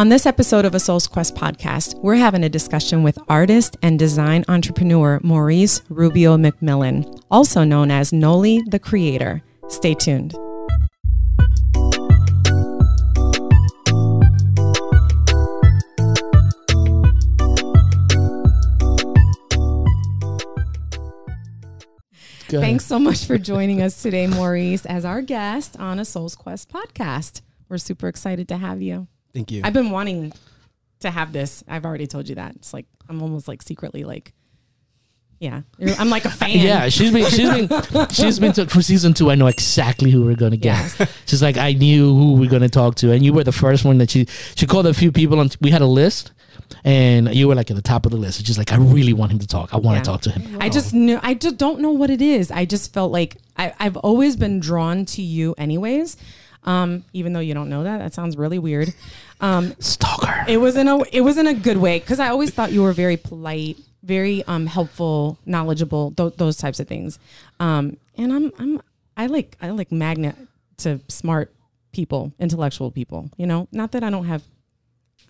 On this episode of a Soul's Quest podcast, we're having a discussion with artist and design entrepreneur Maurice Rubio McMillon, also known as Nolly the Creator. Stay tuned. Thanks so much for joining us today, Maurice, as our guest on a Soul's Quest podcast. We're super excited to have you. Thank you. I've been wanting to have this. I've already told you that. It's like I'm almost like secretly like, yeah, I'm like a fan. Yeah, she's been she's been she's been to, for season two. I know exactly who we're gonna get. Yes. She's like I knew who we're gonna talk to, and you were the first one that she she called a few people, and we had a list, and you were like at the top of the list. Just like I really want him to talk. I want Yeah. to talk to him. I just knew. I just don't know what it is. I just felt like I, I've always been drawn to you, anyways. Um, even though you don't know that, that sounds really weird. Um, Stalker. it was in a it was in a good way because I always thought you were very polite, very um helpful, knowledgeable, th- those types of things. Um, and I'm I'm I like I like magnet to smart people, intellectual people. You know, not that I don't have.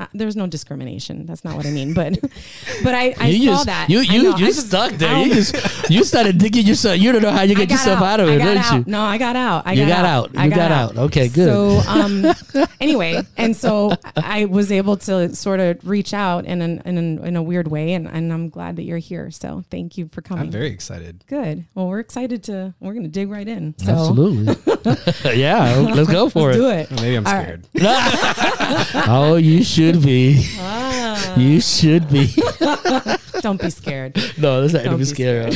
Uh, there's no discrimination. That's not what I mean, but but I, I you saw just, that. You you know. You just- stuck there. You just you started digging yourself. You don't know how you get yourself out, of it, got didn't out. you? No, I got out. I You got, got out. out. I You got, got out. out. Okay, good. So, um, anyway, and so I was able to sort of reach out in an, in, an, in a weird way, and, and I'm glad that you're here. So, thank you for coming. I'm very excited. good. Well, we're excited to. We're going to dig right in. So, Absolutely. yeah, let's go for let's it. do it. Well, maybe I'm All right. scared. oh, you should be. Ah, You should be. don't be scared. no, that's not to Don't be be scared.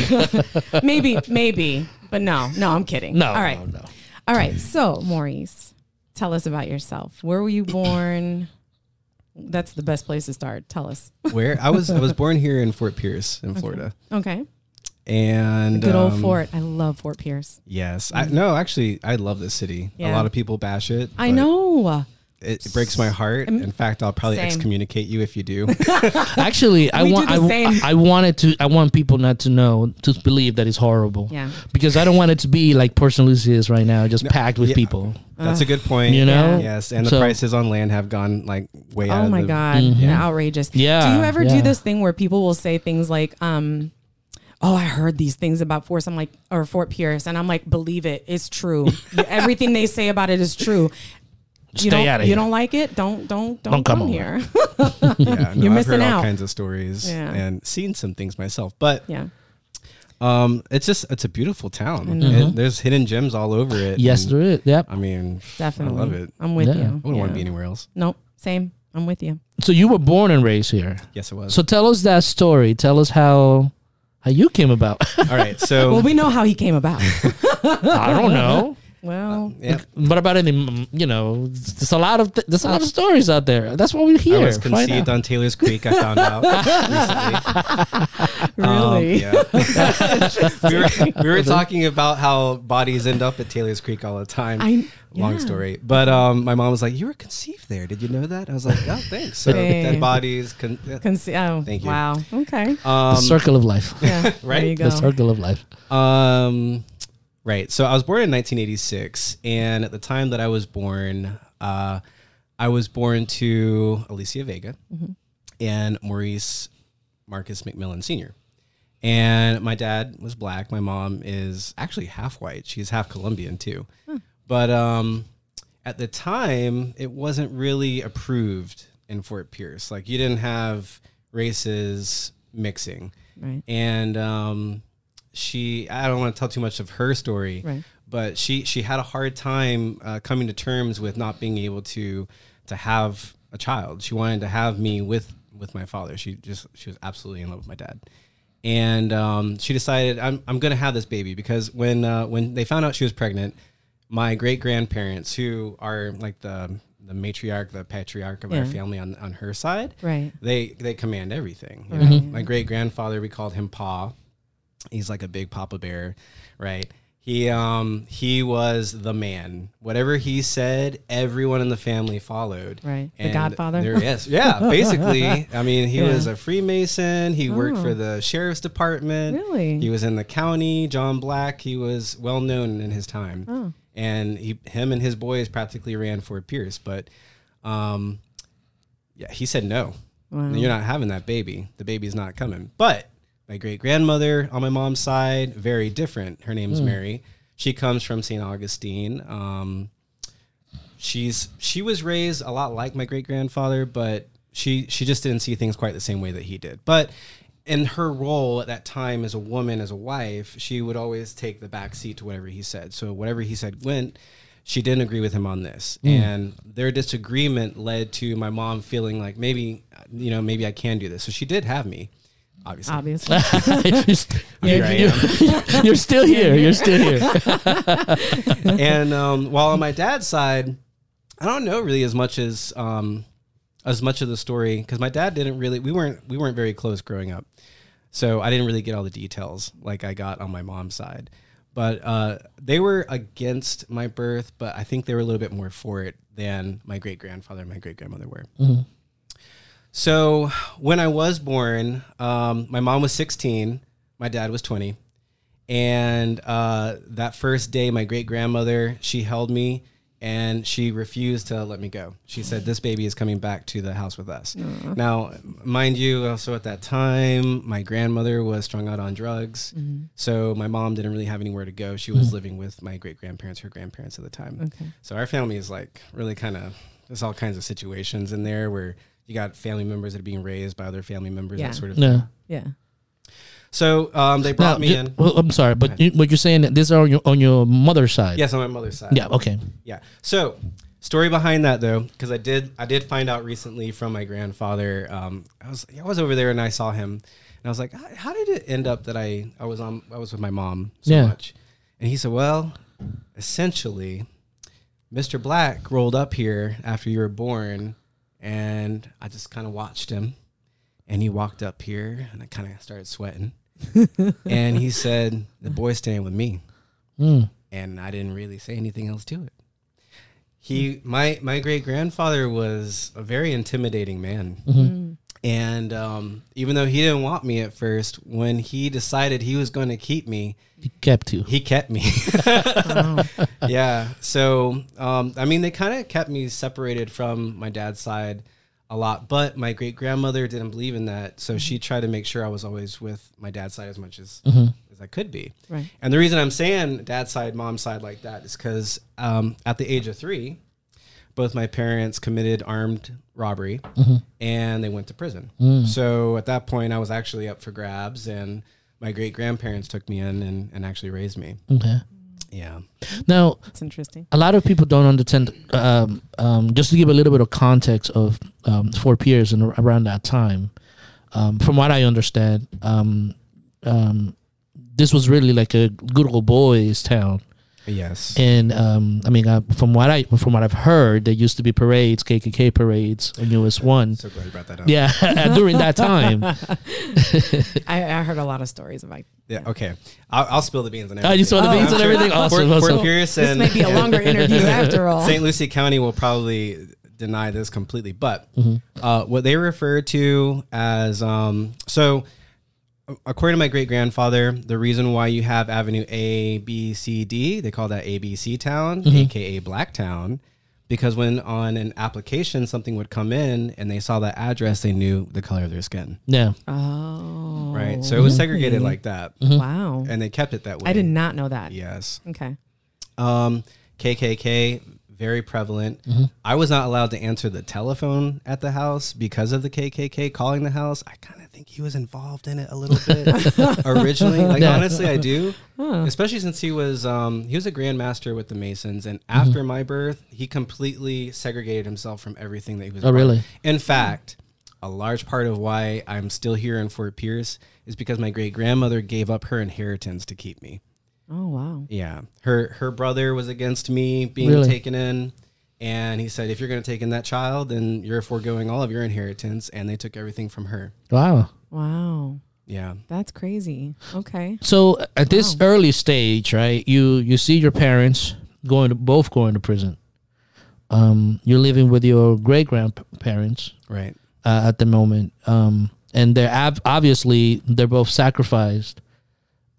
of. maybe, maybe, but no, no, I'm kidding. No. All right. No, no. All right. So, Maurice, tell us about yourself. Where were you born? That's the best place to start. Tell us. Where I was, I was born here in Fort Pierce, in Florida, Okay. and Good old um, Fort. I love Fort Pierce. Yes, I no, actually, I love this city. Yeah. A lot of people bash it. I know. It, it breaks my heart. In fact, I'll probably Same. excommunicate you if you do. Actually, I We do want the I, same. I wanted to I want people not to know to believe that it's horrible. Yeah. Because I don't want it to be like Port St. Lucie is right now, just packed with yeah. people. That's a good point. You know? yes, and the So- prices on land have gone like way out. Oh of my the, God. Yeah. Outrageous. Yeah, Do you ever do this thing where people will say things like, um, Oh, I heard these things about Fort. I'm like, or Fort Pierce, and I'm like, believe it, it's true. Everything they say about it is true. You Stay don't, outta You here. don't like it? Don't, don't, don't, Don't come come here. Yeah, no, You're I've missing heard out. all kinds of stories Yeah. and seen some things myself, but yeah. um, it's just it's a beautiful town. Mm-hmm. It- there's hidden gems all over it. Yes, there is. Yep. I mean, Definitely. I love it. I'm with Yeah. you. I I wouldn't want to be anywhere else. Nope. Same. I'm with you. So you were born and raised here. Yes, it was. So tell us that story. Tell us how how you came about. all right, so Well, we know how he came about. I don't know. Well, yeah, What about any? mm, You know, there's a lot of th- there's a lot of stories out there. That's what we hear. here. I was conceived on Taylor's Creek. I found out recently. Um, really? yeah. we were, we were talking about how bodies end up at Taylor's Creek all the time. I- Long yeah. story, but um, my mom was like, "You were conceived there. Did you know that?" I was like, "Oh, thanks." So Dang. dead bodies. Con- yeah. Conce- oh, Thank you. Wow. Okay. the um, circle of life. Yeah. There Right? you go. The circle of life. Um, right. So I was born in 1986, and at the time that I was born, uh, I was born to Alicia Vega and Maurice Marcus McMillon Sr. And my dad was black. My mom is actually half white. She's half Colombian too. But um, at the time, it wasn't really approved in Fort Pierce. Like you didn't have races mixing Right. and um, she I don't want to tell too much of her story, Right. but she she had a hard time uh, coming to terms with not being able to to have a child. She wanted to have me with with my father. She just she was absolutely in love with my dad. And um, she decided I'm, I'm gonna have this baby because when uh, when they found out she was pregnant, my great grandparents who are like the the matriarch, the patriarch of our family on, on her side, Right. they they command everything. You Right. know? My great grandfather, we called him Pa. He's like a big Papa Bear, right? He um he was the man. Whatever he said, everyone in the family followed. Right. The Godfather? There, yes, yeah. Basically, I mean, he Yeah. was a Freemason. He worked Oh. for the sheriff's department. Really? He was in the county. John Black. He was well known in his time Oh. and he, him and his boys practically ran Fort Pierce. But um, yeah, he said no. Wow. You're not having that baby. The baby's not coming. But my great grandmother on my mom's side, very different. Her name's Mary. She comes from St. Augustine. Um, she's she was raised a lot like my great grandfather, but she she just didn't see things quite the same way that he did. But in her role at that time as a woman, as a wife, she would always take the back seat to whatever he said. So whatever he said went. She didn't agree with him on this, and their disagreement led to my mom feeling like maybe, you know, maybe I can do this. So she did have me, obviously. Obviously. you're, st- Here you're- I you're- you're still here. You're still here. and um, while on my dad's side, I don't know really as much as um, as much of the story because my dad didn't really. We weren't we weren't very close growing up, so I didn't really get all the details like I got on my mom's side. But uh, they were against my birth, but I think they were a little bit more for it than my great grandfather and my great grandmother were. So when I was born, um, my mom was 16, my dad was 20. And uh, that first day, my great grandmother, she held me and she refused to let me go. She said, This baby is coming back to the house with us. Now, mind you, also at that time, my grandmother was strung out on drugs. So my mom didn't really have anywhere to go. She was living with my great grandparents, her grandparents at the time. Okay. So our family is like really kind of, there's all kinds of situations in there where you got family members that are being raised by other family members, Yeah. that sort of Yeah. thing. Yeah. So um, they brought me ju- in. Well, I'm sorry, but you, what you're saying that these are on your on your mother's side. Yes, on my mother's side. Yeah. Okay. Yeah. So, story behind that though, because I did I did find out recently from my grandfather. Um, I was I was over there and I saw him, and I was like, how, how did it end up that I I was on I was with my mom so Yeah. much? And he said, well, essentially, Mr. Black rolled up here after you were born, and I just kind of watched him, and he walked up here, and I kind of started sweating, and he said, the boy's staying with me. Mm. and I didn't really say anything else to it. He, my my great grandfather was a very intimidating man, and um, even though he didn't want me at first, when he decided he was going to keep me, He kept you. he kept me. yeah. So, um, I mean, they kind of kept me separated from my dad's side a lot, but my great grandmother didn't believe in that. So she tried to make sure I was always with my dad's side as much as, as I could be. Right. And the reason I'm saying dad's side, mom's side like that is because um, at the age of three, both my parents committed armed robbery and they went to prison. So at that point, I was actually up for grabs, and my great grandparents took me in and, and actually raised me. Okay. Yeah. Now, it's interesting. a lot of people don't understand. Um, um, just to give a little bit of context of um, Fort Pierce and around that time, um, from what I understand, um, um, this was really like a good old boys town. Yes. And um, I mean, uh, from what I from what I've heard, there used to be parades, KKK parades on US One. so glad you brought that up. Yeah, during that time. I, I heard a lot of stories about Yeah. Okay. I'll, I'll spill the beans and Oh, everything. you saw the Oh, beans I'm and sure. everything. Fort, Awesome. Fort awesome. Pierce this and may be a longer interview after all. St. Lucie County will probably deny this completely, but Mm-hmm. uh, what they refer to as um, so, according to my great grandfather, the reason why you have Avenue A, B, C, D, they call that ABC Town, Mm-hmm. aka Black Town, because when on an application something would come in and they saw that address, they knew the color of their skin. Yeah. Oh, Right, so it was segregated like that, wow. and they kept it that way. I did not know that. Yes. Okay. Um, KKK, very prevalent. I was not allowed to answer the telephone at the house because of the KKK calling the house. I kind of think he was involved in it a little bit originally. Like Yeah. honestly, I do. Especially since he was um, he was a grandmaster with the Masons, and after my birth, he completely segregated himself from everything that he was. Oh, a really? In fact, a large part of why I'm still here in Fort Pierce is because my great grandmother gave up her inheritance to keep me. Oh wow. Yeah, her her brother was against me being Really? taken in, and he said, "If you're going to take in that child, then you're foregoing all of your inheritance." And they took everything from her. Wow. Wow. Yeah, That's crazy. Okay. So at this early stage, right? You you see your parents going to both going to prison. Um, you're living with your great grandparents right. uh, at the moment, um, and they're ab- obviously they're both sacrificed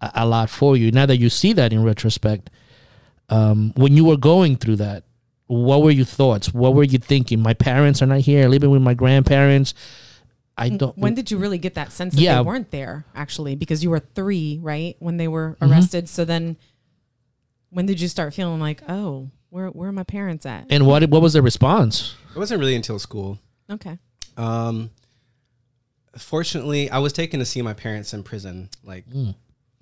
a, a lot for you. Now that you see that in retrospect, um, when you were going through that, what were your thoughts? What were you thinking? My parents are not here, living with my grandparents. I don't. When did you really get that sense that Yeah. they weren't there actually? Because you were three, right, when they were Mm-hmm. arrested. So then, when did you start feeling like, oh, where where are my parents at? and what what was their response? It wasn't really until school. Okay. Um, fortunately, I was taken to see my parents in prison like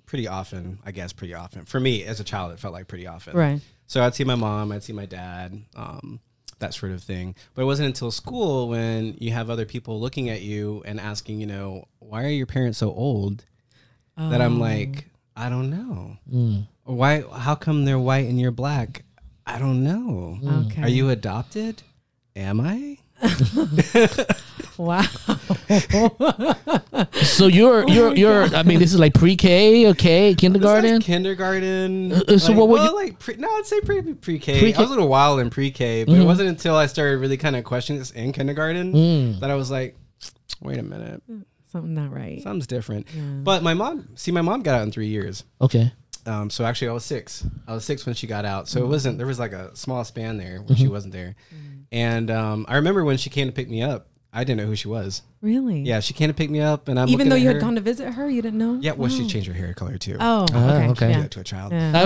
pretty often. I guess pretty often for me as a child. It felt like pretty often. Right. So I'd see my mom, I'd see my dad, um, that sort of thing. But it wasn't until school when you have other people looking at you and asking, you know, why are your parents so old? That I'm like, I don't know. Or why? How come they're white and you're black? I don't know. Okay. Are you adopted? Am I? Wow. So you're you're you're. I mean, this is like pre-K, okay, kindergarten. like kindergarten. Uh, so like, what would well, you- like? Pre, no, I'd say pre pre K. Pre-K. I was a little wild in pre K, but Mm-hmm. it wasn't until I started really kind of questioning this in kindergarten Mm. that I was like, wait a minute, Something not right. something's different. But my mom, see, my mom got out in three years. Okay. Um, so actually, I was six. I was six when she got out. Mm-hmm. So it wasn't. There was like a small span there where she wasn't there. And um, I remember when she came to pick me up. I didn't know who she was. Really? Yeah, she came to pick me up, and I'm Even though you her. had gone to visit her, you didn't know? Yeah, well, she changed her hair color too. Oh, Ah, okay. okay. Yeah. Yeah, to a child. Yeah,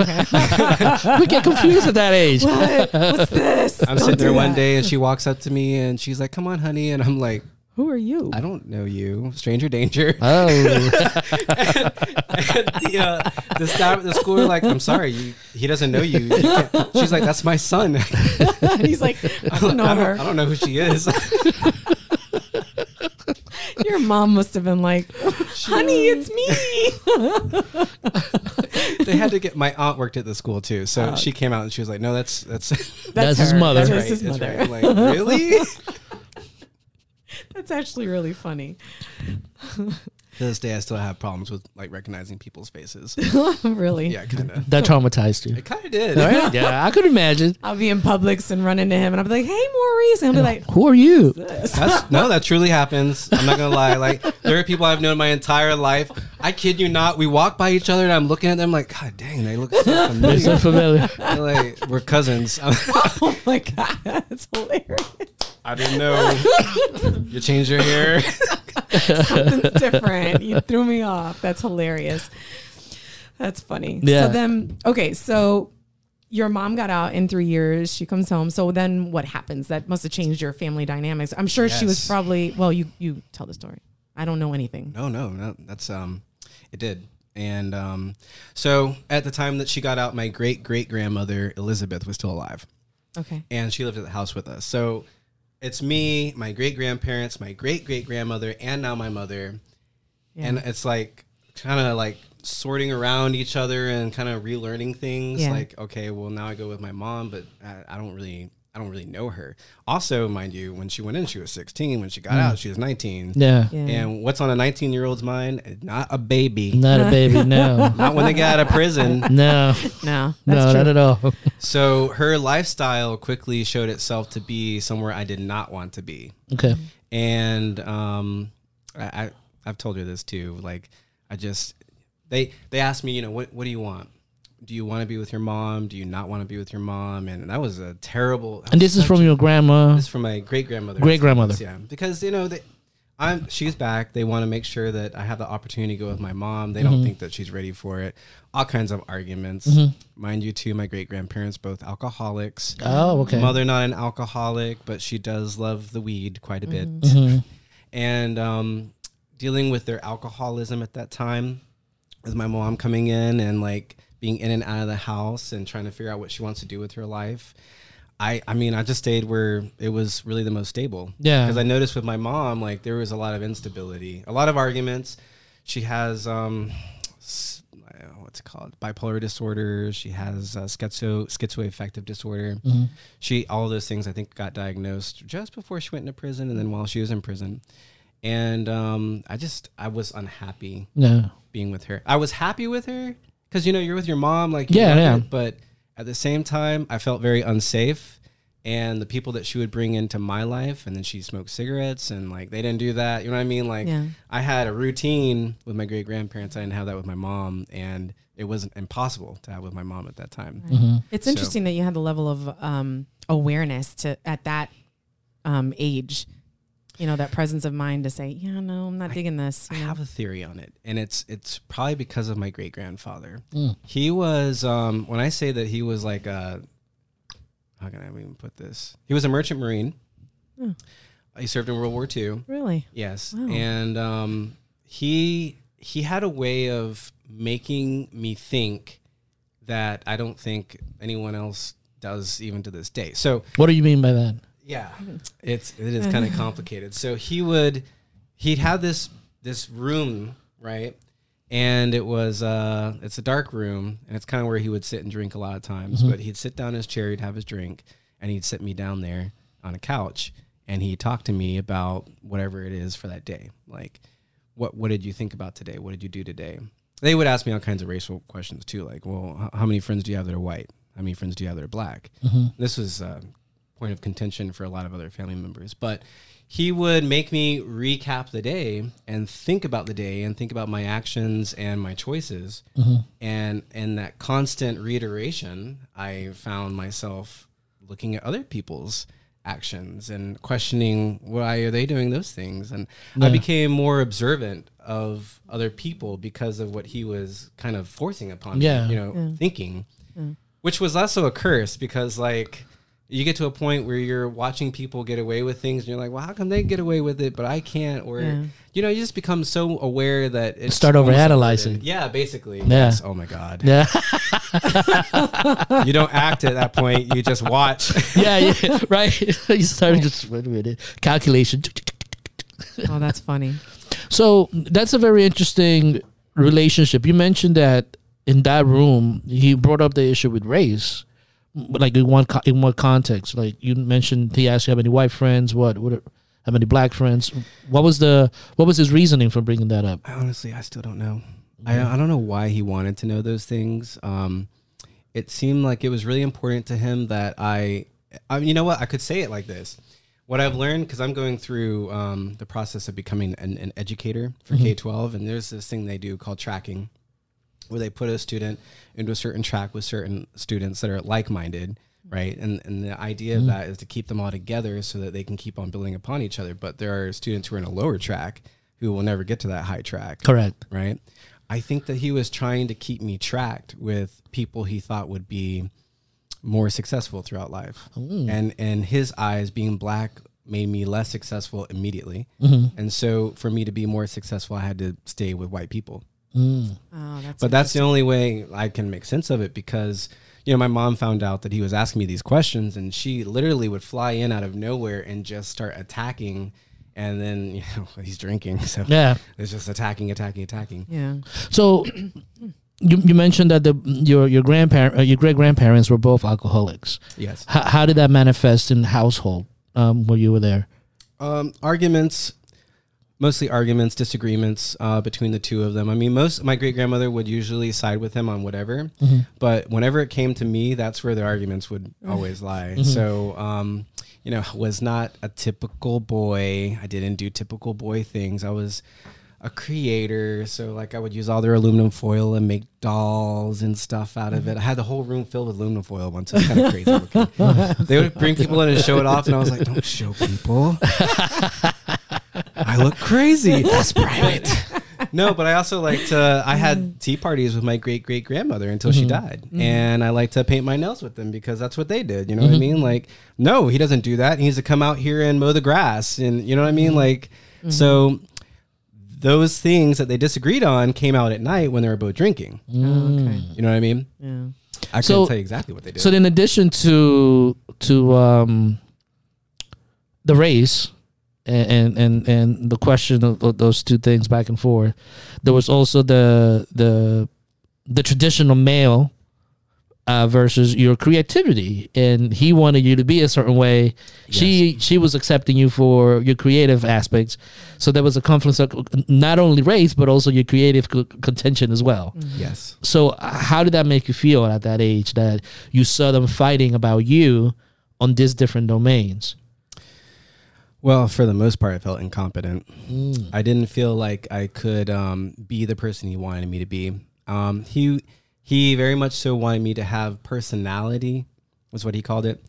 okay. we get confused at that age. what? What's this? I'm Don't sitting there do one day and she walks up to me and she's like, "Come on, honey," and I'm like, Who are you? "I don't know you, stranger danger." Oh, the, uh, the staff at the school are like, "I'm sorry, you, he doesn't know you." you. She's like, "That's my son." He's like, I don't know I, her. don't, I don't know who she is. Your mom must have been like, honey, it's me. they had to get my aunt worked at the school too, so she came out and she was like, "No, that's that's That's his mother. That that's right, his that's mother. right." I'm like, really? That's actually really funny. to this day, I still have problems with like recognizing people's faces. really? Yeah, kind of. that traumatized you. It kind of did. Oh, right? Yeah, I could imagine. I'll be in Publix and run into him, and I'll be like, "Hey, Maurice," and I'll be like, Who are you? That's no, that truly happens. I'm not gonna lie. Like there are people I've known my entire life. I kid you not. We walk by each other and I'm looking at them like, God dang, they look so familiar. They're so familiar. familiar. like we're cousins. "Oh my god, that's hilarious! I didn't know. You changed your hair. Something's different. You threw me off. That's hilarious. That's funny. Yeah. So then, okay, so." Your mom got out in three years. She comes home. So then, what happens? That must have changed your family dynamics. I'm sure she was probably. Well, you you tell the story. I don't know anything. No, no, no. That's um, it did. And um, so at the time that she got out, my great great grandmother Elizabeth was still alive. Okay. and she lived at the house with us. So it's me, my great grandparents, my great great grandmother, and now my mother. Yeah. And it's like kind of like sorting around each other and kind of relearning things. Yeah. Like, okay, well now I go with my mom, but I, I don't really. I don't really know her. Also, mind you, when she went in, she was 16. When she got out, she was 19. Yeah. Yeah. And what's on a 19 year old's mind? Not a baby. Not a baby, no. Not when they get out of prison. No. no, that's No, true. not at all. So her lifestyle quickly showed itself to be somewhere I did not want to be. Okay. and um, I, I I've told her this too. Like, I just they they asked me, you know, what what do you want? Do you want to be with your mom? Do you not want to be with your mom? And that was a terrible. And this is from your grandma. this is from my great grandmother. Great-grandmother. Yeah, because you know they. I'm, she's back. They want to make sure that I have the opportunity to go with my mom. They Mm-hmm. don't think that she's ready for it. All kinds of arguments. Mind you, too, my great grandparents both alcoholics. Oh, okay. Mother not an alcoholic, but she does love the weed quite a bit. Mm-hmm. And um, dealing with their alcoholism at that time, with my mom coming in and like being in and out of the house and trying to figure out what she wants to do with her life. I, I mean, I just stayed where it was really the most stable. Yeah. Because I noticed with my mom, like there was a lot of instability, a lot of arguments. She has um, what's it called? Bipolar disorder. She has uh, schizo schizoaffective disorder. She all those things I think got diagnosed just before she went into prison, and then while she was in prison. And um, I just I was unhappy No. being with her. I was happy with her because you know you're with your mom, like you Yeah, yeah. it, but at the same time, I felt very unsafe and the people that she would bring into my life and then she smoked cigarettes and like they didn't do that you know what i mean like Yeah. i had a routine with my great grandparents i didn't have that with my mom and it wasn't impossible to have with my mom at that time Mm-hmm. It's So- interesting that you had the level of um, awareness to at that um, age, you know, that presence of mind to say, yeah, no, I'm not digging this. I know? have a theory on it, and it's it's probably because of my great grandfather. Mm. He was um, when I say that he was like a how can I even put this? He was a merchant marine. He served in World War II. really. Yes, Wow. and um, he he had a way of making me think that I don't think anyone else does even to this day. So What do you mean by that? Yeah, mm-hmm. it's it is kind of mm-hmm. complicated. So he would he'd have this this room right, and it was uh it's a dark room, and it's kind of where he would sit and drink a lot of times. Mm-hmm. But he'd sit down in his chair, he'd have his drink, and he'd sit me down there on a couch, and he'd talk to me about whatever it is for that day, like what what did you think about today? What did you do today? They would ask me all kinds of racial questions too, like, well, how many friends do you have that are white? How many friends do you have that are black? This was a point of contention for a lot of other family members, but he would make me recap the day and think about the day and think about my actions and my choices. Mm-hmm. And in that constant reiteration, I found myself looking at other people's actions and questioning why are they doing those things. And i became more observant of other people because of what he was kind of forcing upon Yeah. me you know thinking which was also a curse because like you get to a point where you're watching people get away with things and you're like well how come they get away with it but i can't or Yeah. you know you just become so aware that it's Start almost a overanalyzing. yeah basically Yeah. yes oh my god Yeah, you don't act at that point you just watch yeah, yeah, right. you started just wait a minute calculation. Oh, that's funny. So that's a very interesting relationship. You mentioned that in that room, he brought up the issue with race, like in one co- in what context? Like you mentioned, he asked you how many white friends, what, what, are- how many black friends? What was the what was his reasoning for bringing that up? I honestly, I still don't know. I, I don't know why he wanted to know those things. Um, it seemed like it was really important to him that I, I you know what, I could say it like this. What I've learned, because I'm going through um, the process of becoming an, an educator for K 12, and there's this thing they do called tracking, where they put a student into a certain track with certain students that are like minded, right? And, and the idea of mm-hmm. that is to keep them all together so that they can keep on building upon each other. But there are students who are in a lower track who will never get to that high track Correct. right? I think that he was trying to keep me tracked with people he thought would be more successful throughout life. And in his eyes, being black made me less successful immediately. Mm-hmm. And so for me to be more successful, I had to stay with white people. Mm. Oh, that's But that's the only way I can make sense of it because you know my mom found out that he was asking me these questions and she literally would fly in out of nowhere and just start attacking and then you know he's drinking so Yeah. it's just attacking attacking attacking yeah. So you, you mentioned that the your your grandparent uh, your great grandparents were both alcoholics. yes How, how did that manifest in the household um, where you were there? Um, arguments, mostly arguments, disagreements uh, between the two of them. I mean, most my great grandmother would usually side with him on whatever, but whenever it came to me, that's where the arguments would always lie. So, um, you know, I was not a typical boy. I didn't do typical boy things. I was a creator, so like I would use all their aluminum foil and make dolls and stuff out of it. I had the whole room filled with aluminum foil once. It was kind of crazy looking. they would bring people in and show it off, and I was like, "Don't show people." I look crazy. That's private. no, but I also like to. I had mm. tea parties with my great great grandmother until she mm-hmm. died, mm-hmm. and I like to paint my nails with them because that's what they did. You know what I mm-hmm. mean? Like, no, he doesn't do that. He needs to come out here and mow the grass, and you know what I mean? Like, so those things that they disagreed on came out at night when they were both drinking. Mm. Oh, okay. You know what I mean? Yeah. I So- couldn't tell you exactly what they did. So in addition to to um, the race and and and, and the question of, of those two things back and forth, there was also the the the traditional male uh, versus your creativity, and he wanted you to be a certain way. She she was accepting you for your creative aspects, so there was a confluence of not only race but also your creative co- contention as well. yes. So, uh, how did that make you feel at that age that you saw them fighting about you on these different domains? Well, for the most part, I felt incompetent. Mm. I didn't feel like I could um, be the person he wanted me to be. Um, he he very much so wanted me to have personality, was what he called it,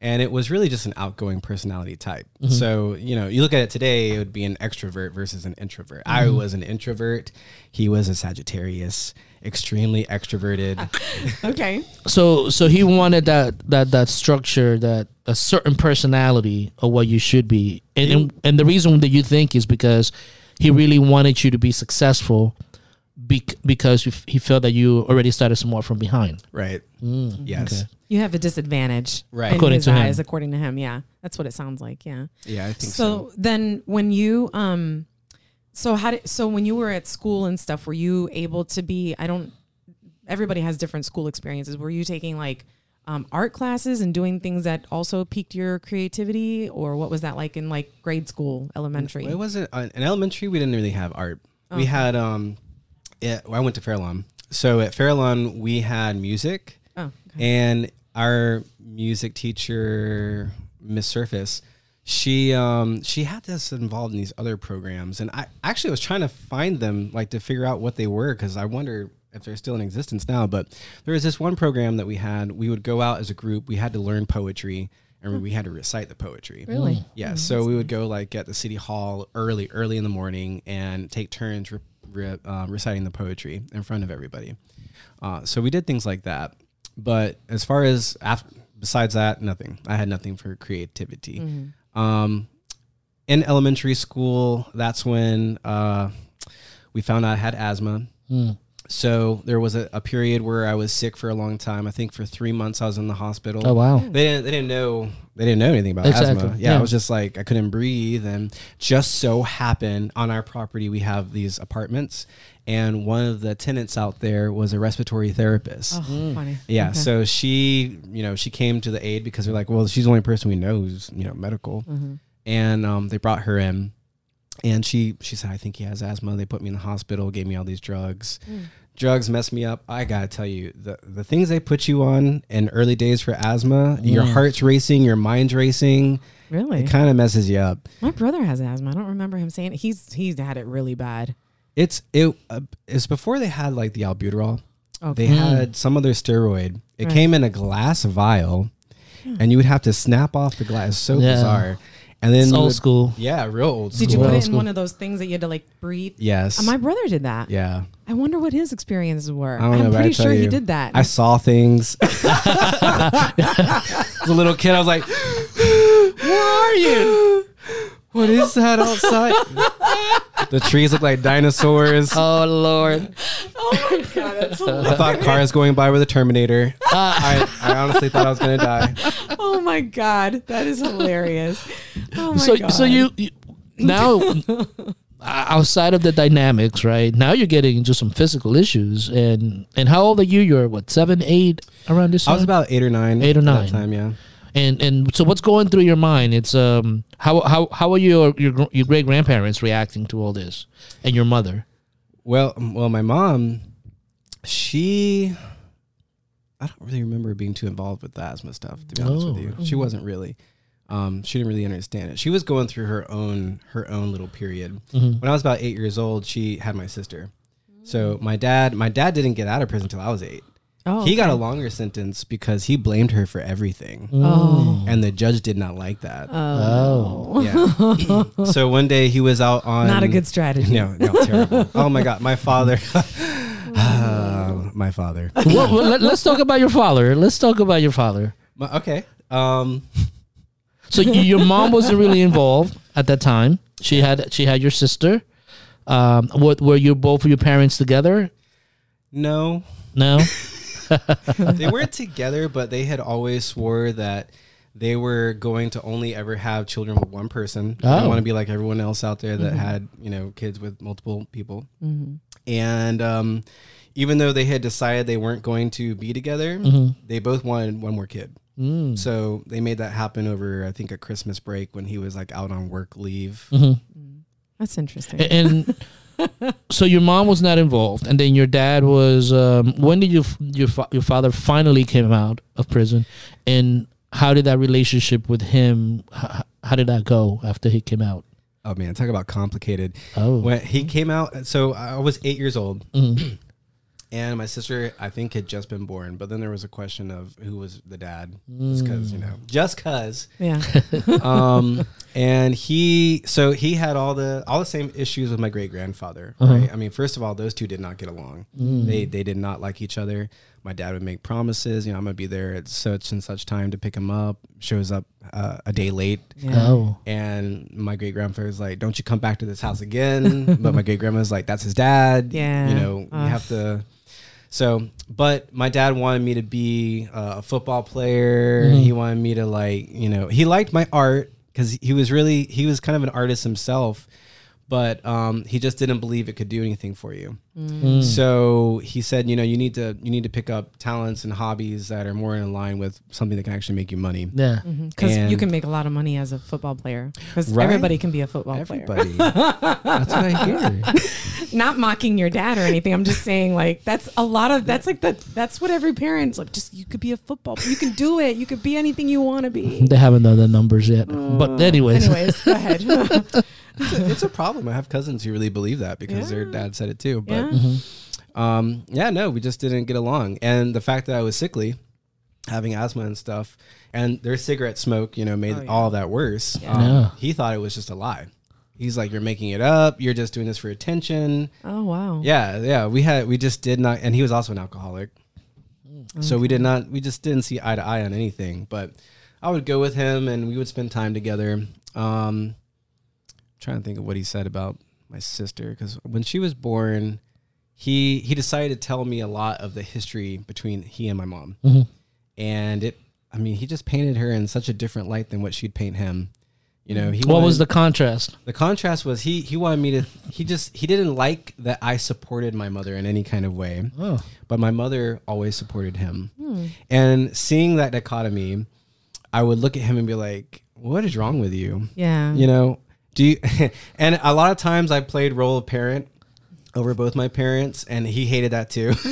and it was really just an outgoing personality type. So you know, you look at it today, it would be an extrovert versus an introvert. I was an introvert. He was a Sagittarius, extremely extroverted. Okay. So so he wanted that that that structure, that a certain personality of what you should be, and and, and the reason that you think is because he really wanted you to be successful, bec- because he felt that you already started somewhat from behind. right. Mm, Yes. okay. You have a disadvantage, Right. According his to him. according to him, yeah, that's what it sounds like. Yeah. Yeah, I think so so. then when you um so how did so when you were at school and stuff were you able to be i don't everybody has different school experiences were you taking like um, art classes and doing things that also piqued your creativity or what was that like in like grade school elementary It wasn't uh, in elementary. We didn't really have art. We had um, it, I went to Fairlawn. So at Fairlawn, we had music, oh okay. and our music teacher, Miss Surface, she um she had us involved in these other programs, and I actually was trying to find them, like to figure out what they were, because I wonder if they're still in existence now. But there was this one program that we had. We would go out as a group. We had to learn poetry, and we had to recite the poetry. really Yeah, so we would go like at the city hall early, early in the morning, and take turns re- re- uh, reciting the poetry in front of everybody. Uh, so we did things like that. But as far as af- besides that, nothing. I had nothing for creativity. Um, in elementary school, that's when uh, we found out I had asthma. Mm. So there was a, a period where I was sick for a long time. I think for three months I was in the hospital Oh wow. they didn't they didn't know they didn't know anything about Exactly, asthma. Yeah, yeah. I was just like I couldn't breathe and just so happened on our property we have these apartments and one of the tenants out there was a respiratory therapist. oh funny Yeah, Okay. so she, you know, she came to the aid because they're like, well, she's the only person we know who's, you know, medical, Mm-hmm. and um, they brought her in, and she, she said, I think he has asthma. They put me in the hospital, gave me all these drugs. Mm. Drugs messed me up. I gotta tell you, the the things they put you on in early days for asthma, your Mm. heart's racing, your mind's racing. really It kind of messes you up. my brother has asthma i don't remember him saying it. he's he's had it really bad It's it. Uh, it's before they had like the albuterol. okay They had some other steroid. It Right. came in a glass vial, and you would have to snap off the glass. So Yeah. bizarre. And then It's old would- school. Yeah, real old school. did you put it in one of those things that you had to like breathe Yes. Uh, my brother did that yeah. i wonder what his experiences were I don't know, i'm but pretty tell sure he did that I saw things. As a little kid, I was like, "Where are you? What is that outside?" the trees look like dinosaurs. Oh lord. oh my god that's I thought cars going by were the Terminator. Uh, I, I honestly thought I was gonna die. Oh my god, that is hilarious. Oh my so god. so you, you now outside of the dynamics, right? Now you're getting into some physical issues, and and how old are you? You're what seven, eight around this I time. was about eight or nine. Eight or nine. that time. Yeah. And and so what's going through your mind? It's um how how how are your your your great grandparents reacting to all this, and your mother? Well, well, my mom, she, I don't really remember being too involved with the asthma stuff. To be honest with Oh. you, she wasn't really. Um, she didn't really understand it. She was going through her own her own little period. Mhm. When I was about eight years old, she had my sister. So my dad, my dad didn't get out of prison until I was eight. Oh, He got a longer sentence because he blamed her for everything, Oh. and the judge did not like that. Oh, yeah. so one day he was out on not a good strategy. no, no, terrible. oh my god, my father. Ah, my father. well, well, let, us talk about your father. Let's talk about your father. My- okay. Um. So your mom wasn't really involved at that time. She had she had your sister. Um, what were you both of your parents together? No, No. They weren't together, but they had always swore that they were going to only ever have children with one person. They Oh. didn't want to be like everyone else out there that had you know kids with multiple people. And um, even though they had decided they weren't going to be together, they both wanted one more kid. Mm. So they made that happen over, I think, a Christmas break when he was like out on work leave. Mhm. That's interesting. And so your mom was not involved, and then your dad was. Um, when did you your your father finally came out of prison, and how did that relationship with him? How, how did that go after he came out? Oh man, talk about complicated. Oh, When he came out, so I was eight years old, Mhm. and my sister I think had just been born. But then there was a question of who was the dad, just because you know, just because. Yeah. um, and he, so he had all the all the same issues with my great grandfather. Right? I mean, first of all, those two did not get along. They they did not like each other. My dad would make promises. You know, I'm gonna be there at such and such time to pick him up. Shows up uh, a day late. Yeah. oh, And my great grandfather's like, "Don't you come back to this house again?" but my great grandma's like, "That's his dad. Yeah. you know, you have to." So, but my dad wanted me to be uh, a football player. He wanted me to like, you know, he liked my art because he was really he was kind of an artist himself, but um, he just didn't believe it could do anything for you. Mm. So he said, you know, you need to you need to pick up talents and hobbies that are more in line with something that can actually make you money. yeah. Because you can make a lot of money as a football player. Because Right? everybody can be a football player. That's what I hear. Not mocking your dad or anything. I'm just saying, like, that's a lot of, that's like the, that's what every parent's like, just, you could be a football, you can do it. You could be anything you want to be. They haven't done the numbers yet, but anyways, Anyways, go ahead. it's, a, it's a problem. I have cousins who really believe that because their dad said it too. But yeah. Mm-hmm. um, yeah, no, we just didn't get along. And the fact that I was sickly, having asthma and stuff, and their cigarette smoke, you know, made Oh, yeah. all that worse. Yeah. Um, Yeah. He thought it was just a lie. He's like, "You're making it up. You're just doing this for attention." Oh, wow. Yeah, yeah. We had we just did not, and he was also an alcoholic. So we did not. We just didn't see eye to eye on anything. But I would go with him, and we would spend time together. Um, trying to think of what he said about my sister because when she was born, he he decided to tell me a lot of the history between he and my mom, Mhm. and it. I mean, he just painted her in such a different light than what she'd paint him. You know, he what was the contrast? the contrast was he he wanted me to he just he didn't like that I supported my mother in any kind of way, Oh, but my mother always supported him. And seeing that dichotomy, I would look at him and be like, "What is wrong with you?" Yeah. You know, do you? and a lot of times I played role of parent over both my parents, and he hated that too.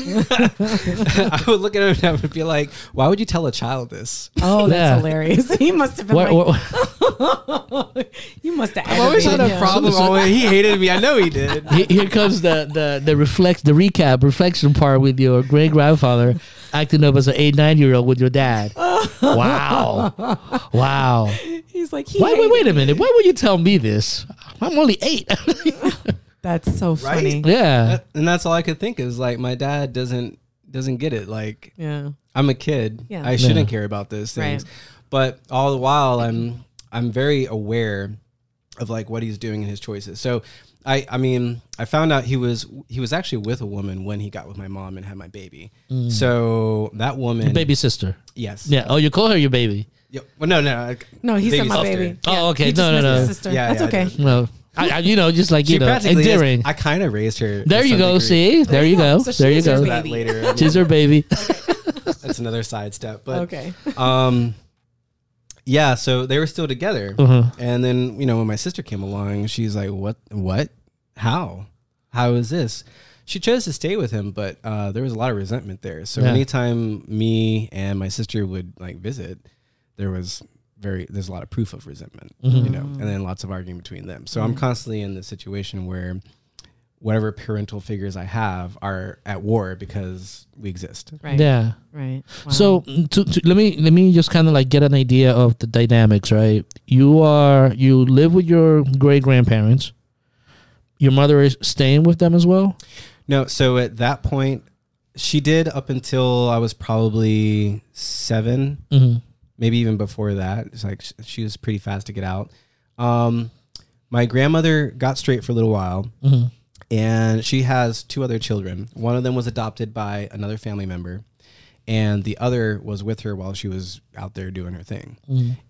I would look at him and I would be like, "Why would you tell a child this?" Oh, that's Yeah. hilarious. He must have been what, like, what, you must have I've always had a aggravated him. problem. always- he hated me. I know he did. Here comes the the the reflect the recap reflection part with your great grandfather acting up as an eight nine year old with your dad. Wow, wow. He's like, he Wait, wait, wait a minute. Why would you tell me this? I'm only eight. That's so Right? funny. yeah, That- and that's all I could think is like my dad doesn't doesn't get it. Like Yeah. I'm a kid. Yeah. I shouldn't Yeah. care about those things. Right. But all the while I'm I'm very aware of like what he's doing in his choices. So I I mean, I found out he was he was actually with a woman when he got with my mom and had my baby. So that woman baby sister. Yes. Yeah. Oh, you call her your baby. Yeah. Well no no. like, No, he said my sister. baby. Oh, okay. He just No, no, no. his Sister. Yeah, That's yeah, okay. did. No, I, I, you know, just like She you know, practically is. endearing. I kind of raised her. There you go. degree. See, there you go. So There you go. baby. That later. She's her baby. That's another sidestep. But okay. um yeah so they were still together. Uh-huh. and then you know when my sister came along she's like what what? How? How is this? She chose to stay with him but uh there was a lot of resentment there. So Yeah. anytime me and my sister would like visit there was very there's a lot of proof of resentment Mm-hmm. you know and then lots of arguing between them. So i'm constantly in the situation where whatever parental figures i have are at war because we exist Right. Yeah. Right. Wow. So to, to, let me let me just kind of like get an idea of the dynamics, right? You are you live with your great grandparents. Your mother is staying with them as well. No, so at that point, she did up until I was probably 7 Mm-hmm. maybe even before that. It's like she was pretty fast to get out. Um, my grandmother got straight for a little while, Mhm. And she has two other children. One of them was adopted by another family member, and the other was with her while she was out there doing her thing.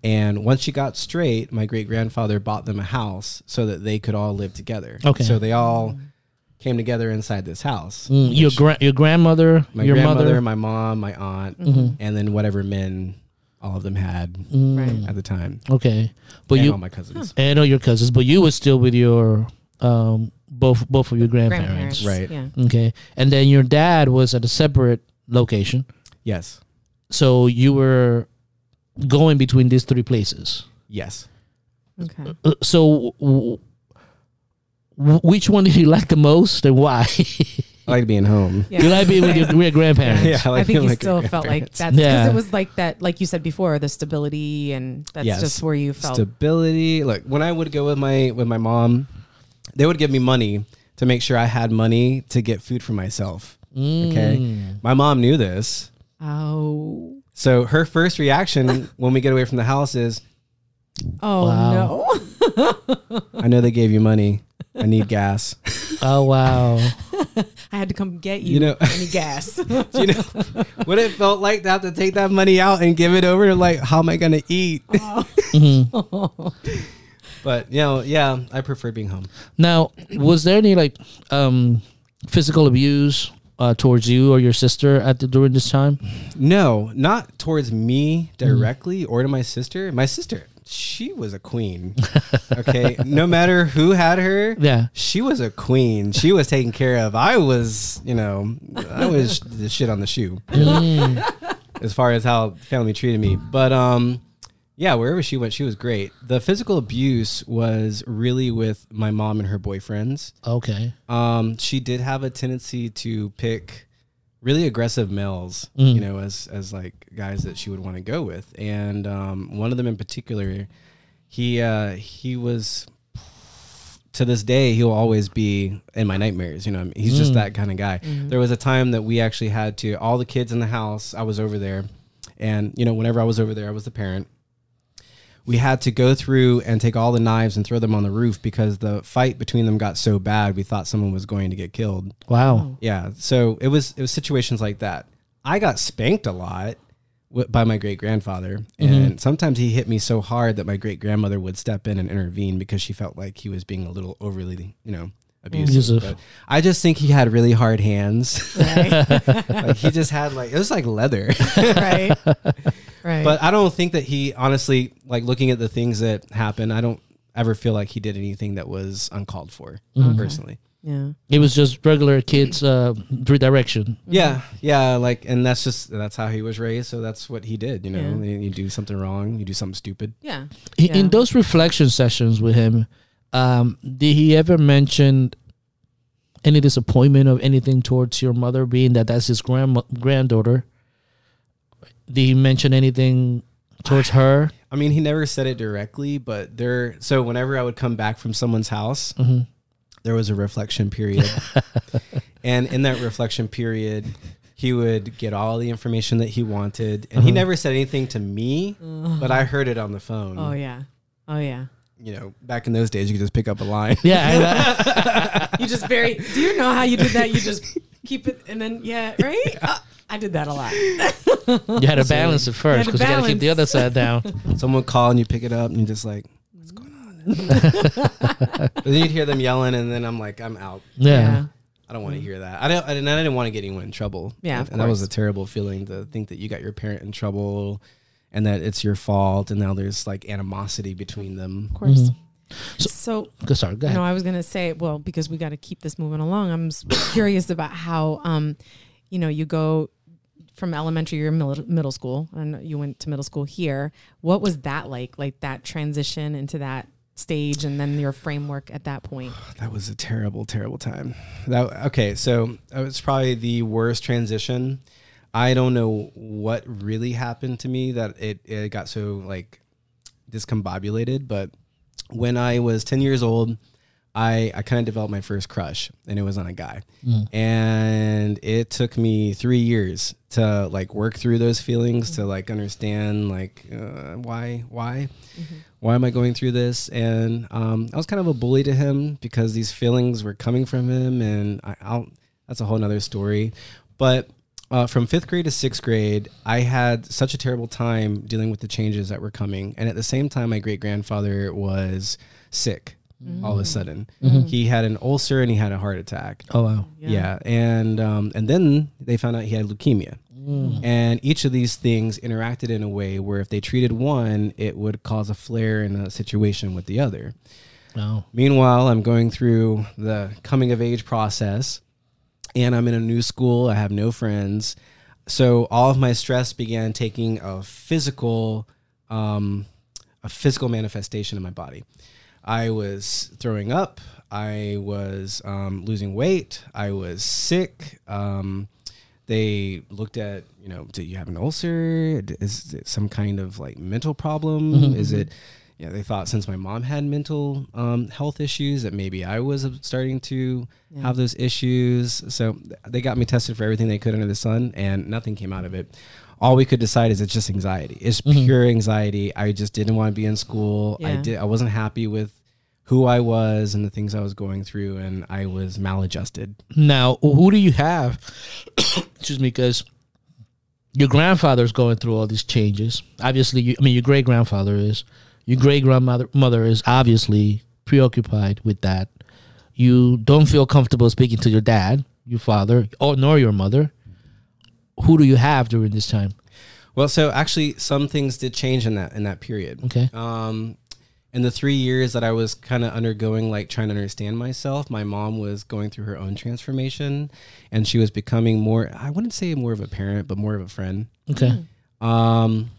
And once she got straight, my great grandfather bought them a house so that they could all live together. Okay. So they all came together inside this house. Mm, your gra- your grandmother, My your grandmother, mother. my mom, my aunt, Mm-hmm. and then whatever men all of them had Mm, at the time. Okay, but and you all my cousins. and all your cousins, but you were still with your um both both of your grandparents. grandparents. Right. Yeah. Okay, and then your dad was at a separate location. Yes. So you were going between these three places. Yes. Okay. Uh, So, w- w- which one did you like the most, and why? I like being home. Yeah. you like being with your, with your grandparents. Yeah, I I, think being you with still felt like grandparents. that's because Yeah. it was like that, like you said before, the stability, and that's Yes. just where you felt. Stability. Like when I would go with my with my mom, they would give me money to make sure I had money to get food for myself. Okay. Mm. My mom knew this. oh, So her first reaction when we get away from the house is, oh Wow. no! I know they gave you money. I need gas. Oh wow. I had to come get you. You know- any gas? Do you know what it felt like to have to take that money out and give it over? to Like, how am I going to eat? Mhm. But, you know, yeah, I prefer being home. Now, was there any like um, physical abuse uh, towards you or your sister at the, during this time? No, not towards me directly or to my sister. My sister, she was a queen. Okay. no matter who had her, Yeah. she was a queen. She was taken care of. I was, you know, I was the shit on the shoe Mm. as far as how family treated me. But um yeah, wherever she went, she was great. The physical abuse was really with my mom and her boyfriends. Okay. Um, she did have a tendency to pick really aggressive males, Mm. you know, as as like guys that she would want to go with. And um, one of them in particular, he uh, he was to this day he'll always be in my nightmares. You know, he's just Mm. that kind of guy. There was a time that we actually had to all the kids in the house. I was over there, and you know, whenever I was over there, I was the parent we had to go through and take all the knives and throw them on the roof because the fight between them got so bad we thought someone was going to get killed. Wow. Oh. Yeah, so it was it was situations like that. I got spanked a lot wi- by my great grandfather, mm-hmm. and sometimes he hit me so hard that my great grandmother would step in and intervene because she felt like he was being a little overly, you know, abusive. Abusive. But I just think he had really hard hands. right, like he just had like it was like leather. right, right. But I don't think that he honestly, like looking at the things that happened, I don't ever feel like he did anything that was uncalled for personally. yeah, It was just regular kids uh, redirection. Yeah, yeah, like, and that's just that's how he was raised. So that's what he did. You know, Yeah. you do something wrong, you do something stupid. yeah. I- Yeah. In those reflection sessions with him, um, did he ever mention any disappointment of anything towards your mother, being that that's his grand granddaughter? Did he mention anything towards her? I mean, he never said it directly, but there. So whenever I would come back from someone's house, hmm there was a reflection period, and in that reflection period. He would get all the information that he wanted, and he Uh-huh. never said anything to me, but I heard it on the phone. Oh yeah, oh yeah. You know, back in those days, you could just pick up a line. Yeah, I- You just very. Do you know how you did that? You just keep it, and then yeah, right. Uh, I did that a lot. you had to balance it first because you got to keep the other side down. Someone would call and you pick it up and you're just like, what's going on? but then you'd hear them yelling, and then I'm like, I'm out. Yeah. I don't want to hear that. I don't. I didn't, I didn't want to get anyone in trouble. Yeah, and, of and that was a terrible feeling to think that you got your parent in trouble, and that it's your fault, and now there's like animosity between them. Of course. So- So, Go, sorry, go ahead. no, I was gonna say, well, because we got to keep this moving along. I'm curious about how, um, you know, you go from elementary, you're middle, middle school, and you went to middle school here. What was that like? Like that transition into that stage, and then your framework at that point. That was a terrible, terrible time. That okay. So it was probably the worst transition. I don't know what really happened to me that it, it got so like discombobulated, but when I was 10 years old, I, I kind of developed my first crush and it was on a guy. And it took me three years to like work through those feelings, to like understand like uh, why, why, why am I going through this? And um, I was kind of a bully to him because these feelings were coming from him. And I, I'll, that's a whole nother story. But uh, from fifth grade to sixth grade, I had such a terrible time dealing with the changes that were coming. And at the same time, my great grandfather was sick all of a sudden. He had an ulcer and he had a heart attack. oh wow. Yeah. And um, and then they found out he had leukemia. And each of these things interacted in a way where if they treated one, it would cause a flare in a situation with the other. Oh. Meanwhile, I'm going through the coming of age process and I'm in a new school. I have no friends. So all of my stress began taking a physical um, a physical manifestation in my body. I was throwing up. I was um, losing weight. I was sick. Um, they looked at, you know, do you have an ulcer? Is it some kind of like mental problem? Mhm. Is it, you know, they thought since my mom had mental um, health issues that maybe I was starting to Yeah. have those issues. So they got me tested for everything they could under the sun and nothing came out of it. All we could decide is it's just anxiety. It's Mhm. pure anxiety. I just didn't want to be in school. I did I wasn't happy with who I was and the things I was going through and I was maladjusted. Now, who do you have? excuse me, because your grandfather's going through all these changes. Obviously, you, I mean, your great grandfather is. Your great grandmother mother is obviously preoccupied with that. You don't feel comfortable speaking to your dad, your father, or nor your mother. Who do you have during this time? Well, so actually some things did change in that in that period. Okay. Um, in the three years that I was kind of undergoing, like trying to understand myself, my mom was going through her own transformation, and she was becoming more. I wouldn't say more of a parent, but more of a friend. Okay. Um, oh,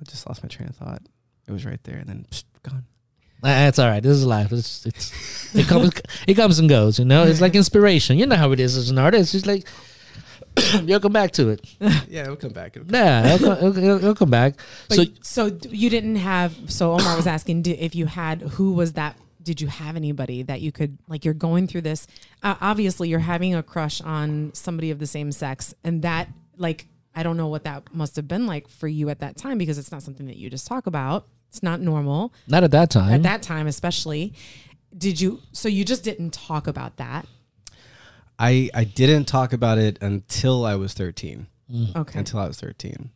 I just lost my train of thought. It was right there, and then psh, gone. That's all right. This is life. It's, it's it comes it comes and goes. You know, it's like inspiration. You know how it is as an artist. It's like you'll come back to it. Yeah, it'll come back. It'll come Yeah, it'll, come- it'll, it'll- it'll come back. But, so so you didn't have. So Omar was asking if you had. Who was that? Did you have anybody that you could like? You're going through this. Uh, obviously, you're having a crush on somebody of the same sex, and that like I don't know what that must have been like for you at that time because it's not something that you just talk about. It's not normal not at that time. at that time, especially. Did you? So you just didn't talk about that. I I didn't talk about it until I was thirteen. Mm. Okay. Until I was thirteen.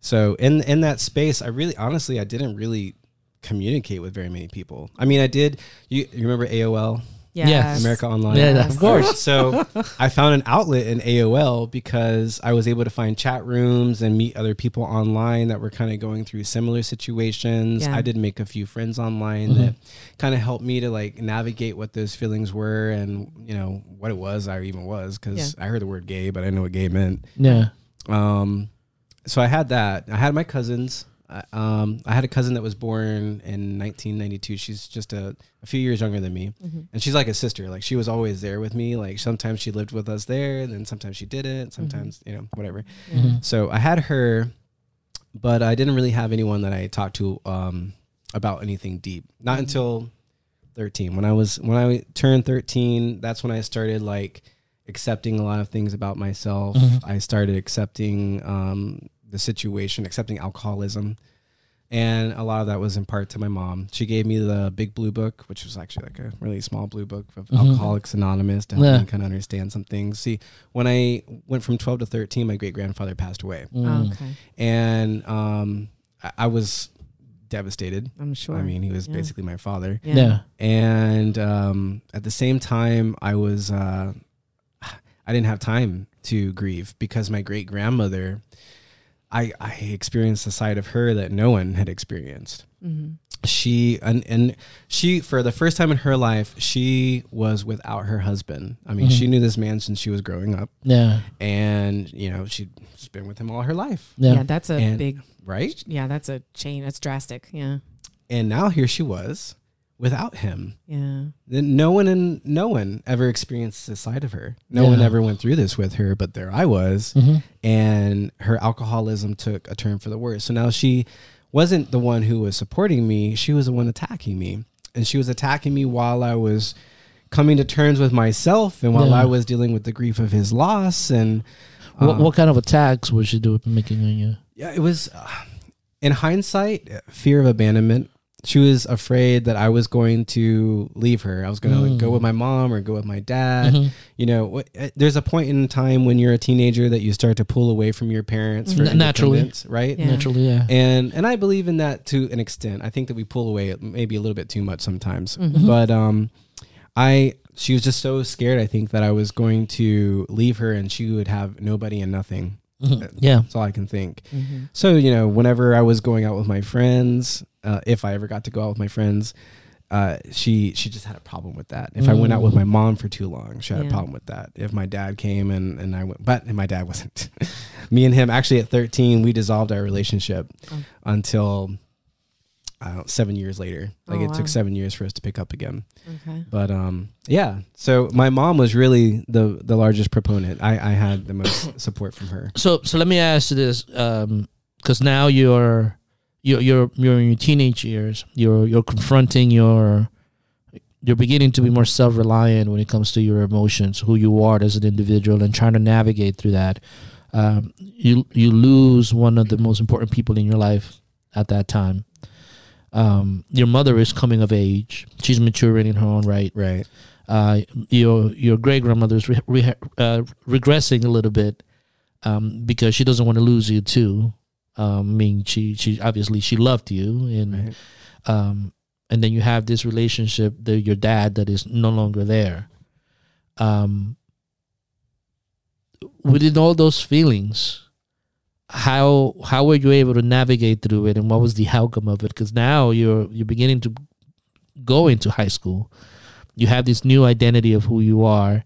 So in in that space, I really honestly I didn't really communicate with very many people. I mean, I did. You, you remember AOL, Yes. America Online? yeah, Yes. of course. so I found an outlet in AOL because I was able to find chat rooms and meet other people online that were kind of going through similar situations. Yeah. I did make a few friends online that kind of helped me to like navigate what those feelings were and you know what it was I even was because I heard the word gay but I didn't know what gay meant. Yeah. Um, so I had that. I had my cousins. I- Um, I had a cousin that was born in 1992. She's just a, a few years younger than me, and she's like a sister. Like she was always there with me. Like sometimes she lived with us there, and then sometimes she didn't. Sometimes you know whatever. Mhm. So I had her, but I didn't really have anyone that I talked to um, about anything deep. Not until 13. When I was when I turned 13, that's when I started like accepting a lot of things about myself. Mhm. I started accepting um, the situation, accepting alcoholism. And a lot of that was in part to my mom. She gave me the big blue book, which was actually like a really small blue book of Mhm. Alcoholics Anonymous to help Yeah. me kind of understand some things. See, when I went from 12 to 13, my great grandfather passed away. Mm. okay. And um, I, I was devastated. I'm sure. I mean, he was Yeah. basically my father. Yeah. And um, at the same time, I was, uh, I didn't have time to grieve because my great grandmother, I, I experienced the side of her that no one had experienced. hmm She and, and she for the first time in her life, she was without her husband. I mean, Mhm. she knew this man since she was growing up, Yeah. and you know she'd been with him all her life, Yeah. Yeah. that's a And- big. right? Yeah, that's a chain. That's drastic. Yeah. And now here she was without him. Yeah. Then no one and no one ever experienced this side of her. No one ever went through this with her, but there I was, Mhm. and her alcoholism took a turn for the worse. So now she wasn't the one who was supporting me; she was the one attacking me, and she was attacking me while I was coming to terms with myself, and while Yeah. I was dealing with the grief of his loss. And What, um, what kind of attacks was she doing making on you? yeah, it was uh, in hindsight, fear of abandonment. She was afraid that I was going to leave her. I was going to Mm. go with my mom or go with my dad. Mhm. You know, uh, there's a point in time when you're a teenager that you start to pull away from your parents for N- naturally. right? Yeah. Naturally, yeah. And and I believe in that to an extent. I think that we pull away maybe a little bit too much sometimes. Mhm. But um, I she was just so scared. I think that I was going to leave her and she would have nobody and nothing. Mhm. Yeah. That's all I can think. hmm So, you know, whenever I was going out with my friends, uh, if I ever got to go out with my friends, uh, she she just had a problem with that. If I went out with my mom for too long, she had Yeah. a problem with that. If my dad came and and I went, but my dad wasn't. Me and him actually at 13, we dissolved our relationship Oh. until I seven years later. Like Oh, it wow. took seven years for us to pick up again. Okay. But um, yeah. So my mom was really the the largest proponent. I I had the most support from her. So so let me ask you this, because now you're you're you're you're in your teenage years. You're you're confronting your you're beginning to be more self reliant when it comes to your emotions, who you are as an individual, and trying to navigate through that. Um, you you lose one of the most important people in your life at that time. Um, your mother is coming of age; she's maturing in her own right Right. uh, your your great grandmother is re- re- uh, regressing a little bit um, because she doesn't want to lose you too. Um, I mean, she she obviously she loved you, and Right. um, and then you have this relationship that your dad that is no longer there. Um, within all those feelings, how how were you able to navigate through it, and what was the outcome of it? Because now you're you're beginning to go into high school you have this new identity of who you are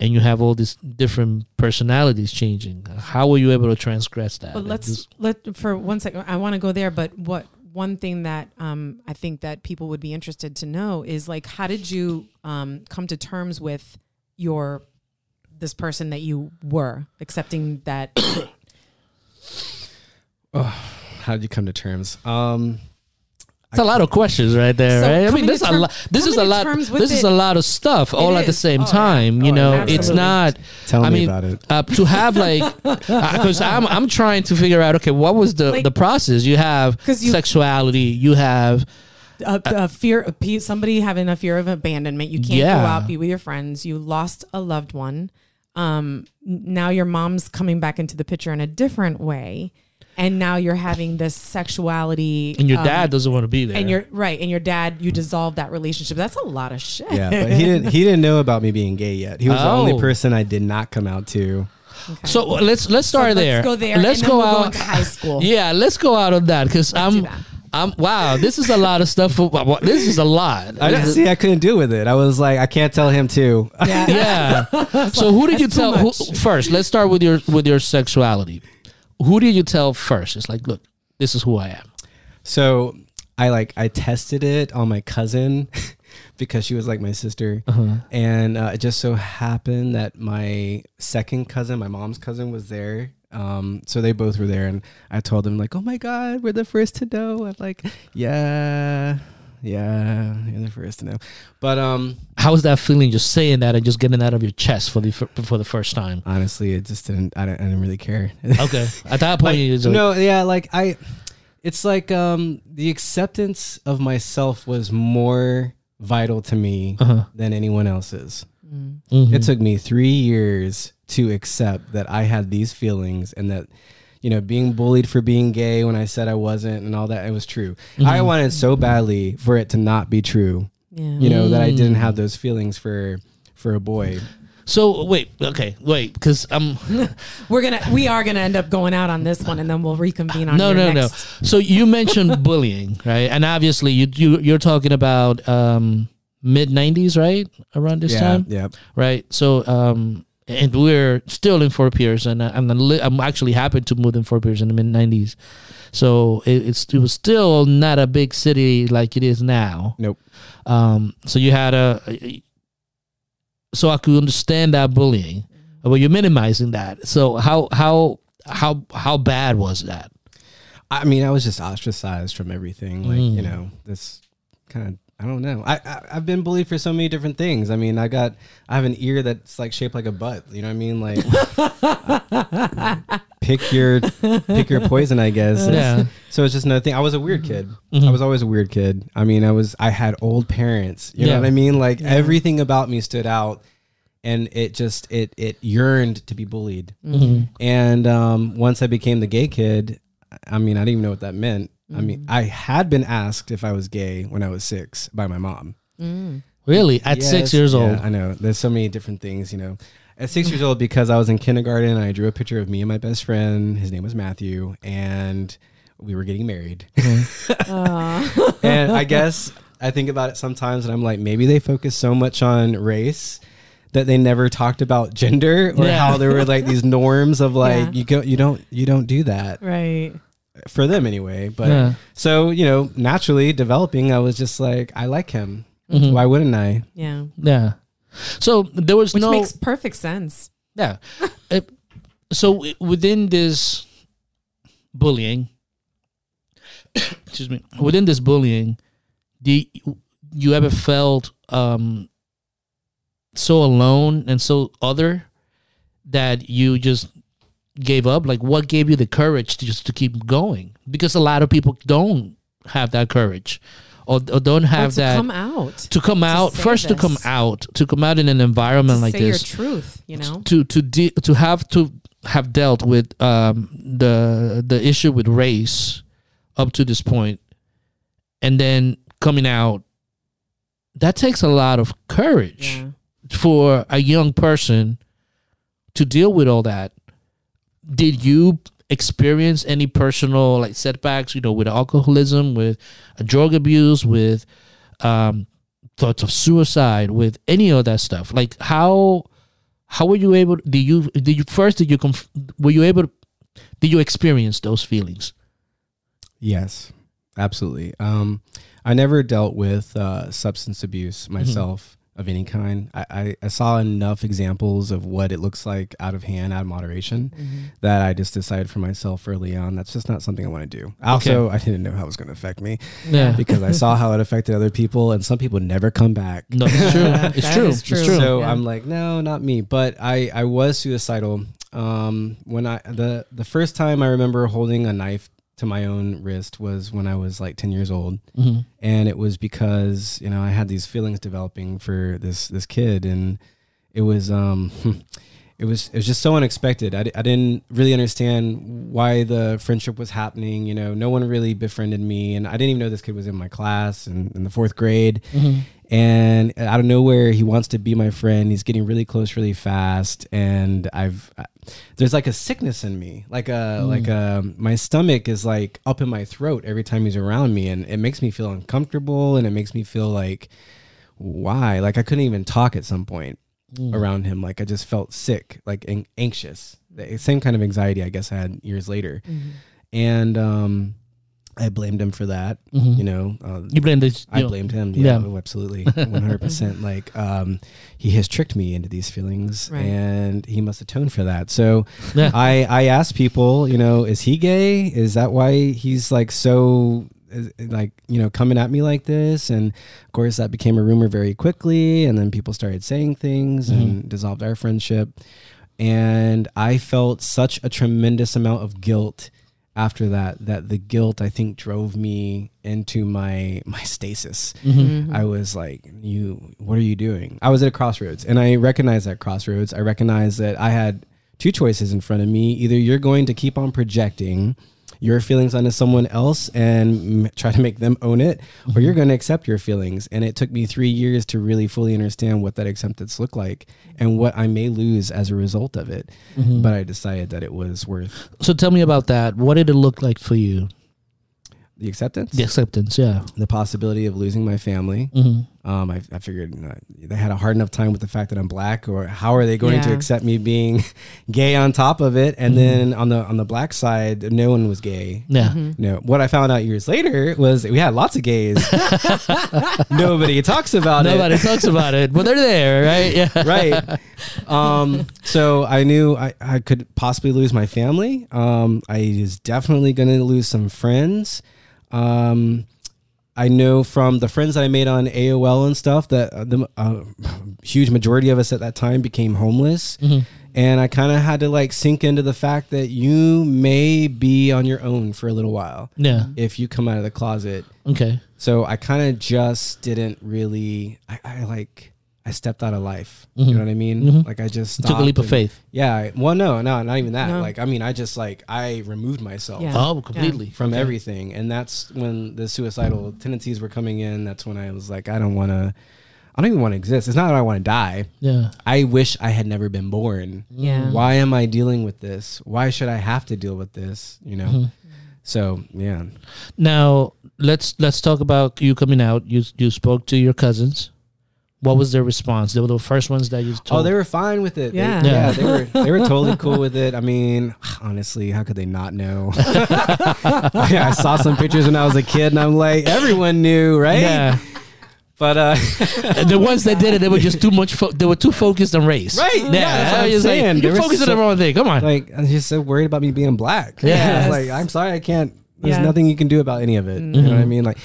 and you have all these different personalities changing how were you able to transgress that But let's just- let for one second. I want to go there, but what one thing that um, I think that people would be interested to know is like, how did you um, come to terms with your this person that you were, accepting that? oh, How did you come to terms? Um, it's a lot of questions right there So right i coming mean to this is a lot this is a lot this is a lot of stuff all at the same Oh, yeah. time you Oh, know yeah, it's not tell I me mean, about it. uh, to have like because I'm I'm trying to figure out okay what was the Like- the process you have 'Cause you- sexuality you have a, a fear of pe- somebody having a fear of abandonment. You can't Yeah. go out, be with your friends. You lost a loved one. Um, now your mom's coming back into the picture in a different way, and now you're having this sexuality. and your um, dad doesn't want to be there and you're right, and your dad, you dissolve that relationship. That's a lot of shit. Yeah, but he didn't. He didn't know about me being gay yet. He was the Oh. only person I did not come out to. Okay. so let's let's So start let's there go there. let's and then go we'll out Go into high school. Yeah, let's go out of that because I'm, that. I'm. Wow, this is a lot of stuff. For, this is a lot. I didn't see. I couldn't deal with it. I was like, I can't tell him too. Yeah. Yeah. so who did you tell who, first? Let's start with your with your sexuality. Who did you tell first? It's like, look, this is who I am. So I like I tested it on my cousin because she was like my sister, Uh-huh. and uh, it just so happened that my second cousin, my mom's cousin, was there. Um, so they both were there, and I told them like, "Oh my God, we're the first to know." I'm like, "Yeah, yeah, you're the first to know." But um, How was that feeling? Just saying that and just getting that out of your chest for the fir- for the first time. honestly, it just didn't. I didn't, I didn't really care. Okay, at that point, you just like, no, yeah, like I, it's like um the acceptance of myself was more vital to me Uh-huh. than anyone else's. mhm. It took me three years to accept that I had these feelings and that, you know, being bullied for being gay when I said I wasn't and all that, it was true. I wanted so badly for it to not be true, Yeah. you know, that I didn't have those feelings for for a boy. So wait, okay, wait, because I'm We're gonna we are gonna end up going out on this one, and then we'll reconvene on no, your no, next. no. So you mentioned bullying, right? And obviously, you you you're talking about um, mid '90s, right? Around this yeah, time, yeah. right? So, um, and we're still in Fort Pierce, and I'm I'm actually happy to move in Fort Pierce in the mid '90s. So it, it's it was still not a big city like it is now. Nope. Um, so you had a, so I could understand that bullying, but you're minimizing that. So how how how how bad was that? I mean, I was just ostracized from everything. Like, you Mm. know, this kind of, I don't know. I, I, I've been bullied for so many different things. I mean, I got, I have an ear that's like shaped like a butt. You know what I mean? Like, pick your, pick your poison, I guess. Yeah. So it's just another thing. I was a weird kid. Mhm. I was always a weird kid. I mean, I was, I had old parents. You know what I mean? Like, Yeah. everything about me stood out. And it just it it yearned to be bullied. Mhm. And um, once I became the gay kid, I mean, I didn't even know what that meant. I mean, I had been asked if I was gay when I was six by my mom. Mm. Really? At Yes, six years yeah, old? I know. There's so many different things, you know. At six years old, because I was in kindergarten, I drew a picture of me and my best friend. His name was Matthew, and we were getting married. Uh, and I guess I think about it sometimes, and I'm like, maybe they focus so much on race that they never talked about gender or Yeah. how there were like these norms of like Yeah. you go you don't you don't do that Right. For them anyway. But Yeah. so you know, naturally developing, I was just like, I like him. Mhm. Why wouldn't I? Yeah. Yeah. So there was Which no makes perfect sense. yeah. It- so within this bullying, excuse me, within this bullying, do you, you ever felt um so alone and so other that you just gave up? Like, what gave you the courage to just to keep going? Because a lot of people don't have that courage, or, or don't Or have to that come out. to come out say first to come out to come out in an environment to like say this your truth, you know? to to de- to have to have dealt with um the the issue with race up to this point and then coming out that takes a lot of courage Yeah. for a young person to deal with all that did you experience any personal like setbacks you know with alcoholism with drug abuse with um thoughts of suicide with any of that stuff? Like how how were you able did you did you first did you conf- were you able did you experience those feelings? Yes, absolutely. Um, I never dealt with uh, substance abuse myself of any kind. I, I, I saw enough examples of what it looks like out of hand, out of moderation, that I just decided for myself early on that's just not something I want to do. Also, I didn't know how it was going to affect me yeah because I saw how it affected other people, and some people never come back. no it's true it's That true it's true. true So Yeah. I'm like, no, not me. But I, I was suicidal. Um, when I the the first time I remember holding a knife to my own wrist was when I was like 10 years old, Mhm. and it was because you know I had these feelings developing for this this kid, and it was um. It was it was just so unexpected. I, I didn't really understand why the friendship was happening. You know, no one really befriended me, and I didn't even know this kid was in my class and in the fourth grade Mhm. And out of nowhere he wants to be my friend. He's getting really close really fast. And i've I- there's like a sickness in me. Like a mm. like a my stomach is like up in my throat every time he's around me. And it makes me feel uncomfortable. And it makes me feel like why? Like i couldn't even talk at some point mm. around him. Like i just felt sick like an- anxious. The same kind of anxiety i guess i had years later. Mm-hmm. And um i blamed him for that Mhm. you know uh, you blame this I know, blamed him. Yeah, Yeah. absolutely, one hundred percent. Like, um, he has tricked me into these feelings, Right. and he must atone for that. So, Yeah. I I asked people, you know, is he gay? Is that why he's like so? Like you know, coming at me like this, and of course that became a rumor very quickly, and then people started saying things and dissolved our friendship. And I felt such a tremendous amount of guilt after that that the guilt I think drove me into my my stasis. Mm-hmm. I was like, "You, what are you doing?" I was at a crossroads, and I recognized that crossroads. I recognized that I had two choices in front of me: either you're going to keep on projecting your feelings onto someone else and m- try to make them own it, or you're going to accept your feelings. And it took me three years to really fully understand what that acceptance looked like and what I may lose as a result of it. But I decided that it was worth so tell me about that. What did it look like for you? The acceptance, the acceptance yeah. The possibility of losing my family. hmm Um, I, I figured uh, they had a hard enough time with the fact that I'm black, or how are they going to accept me being gay on top of it? And then on the on the black side, no one was gay. yeah No, what I found out years later was we had lots of gays. Nobody talks about nobody it. Nobody talks about it but they're there right yeah right. Um, so I knew I, I could possibly lose my family. Um, I was definitely going to lose some friends. Um, I know from the friends I made on AOL and stuff that uh, the uh, huge majority of us at that time became homeless. And I kind of had to like sink into the fact that you may be on your own for a little while yeah if you come out of the closet. okay So I kind of just didn't really. I, I like. I stepped out of life. You know what I mean? Mhm. Like I just took a stopped leap of and- faith Yeah. I- Well, no, no, not even that. No. Like I mean, I just like I removed myself Yeah. oh completely from Okay. everything, and that's when the suicidal tendencies were coming in. That's when I was like, I don't want to. I don't even want to exist. It's not that I want to die. yeah I wish I had never been born. Yeah. Why am I dealing with this? Why should I have to deal with this? You know. Mm-hmm. So yeah. Now, let's let's talk about you coming out. You you spoke to your cousins. What was their response? They were the first ones that you told. Oh, they were fine with it. They- Yeah. yeah, Yeah. they were they were totally cool with it. I mean, honestly, how could they not know? yeah, I saw some pictures when I was a kid, and I'm like, everyone knew, right? yeah. But uh, the ones that did it, they were just too much. Fo- they were too focused on race. Right, yeah, that's what I I'm was like, saying. They You're were focused on the wrong thing. Come on. like, I'm just so worried about me being black. Yes. like I'm sorry, I can't. There's Yeah. nothing you can do about any of it. You know what I mean? Like,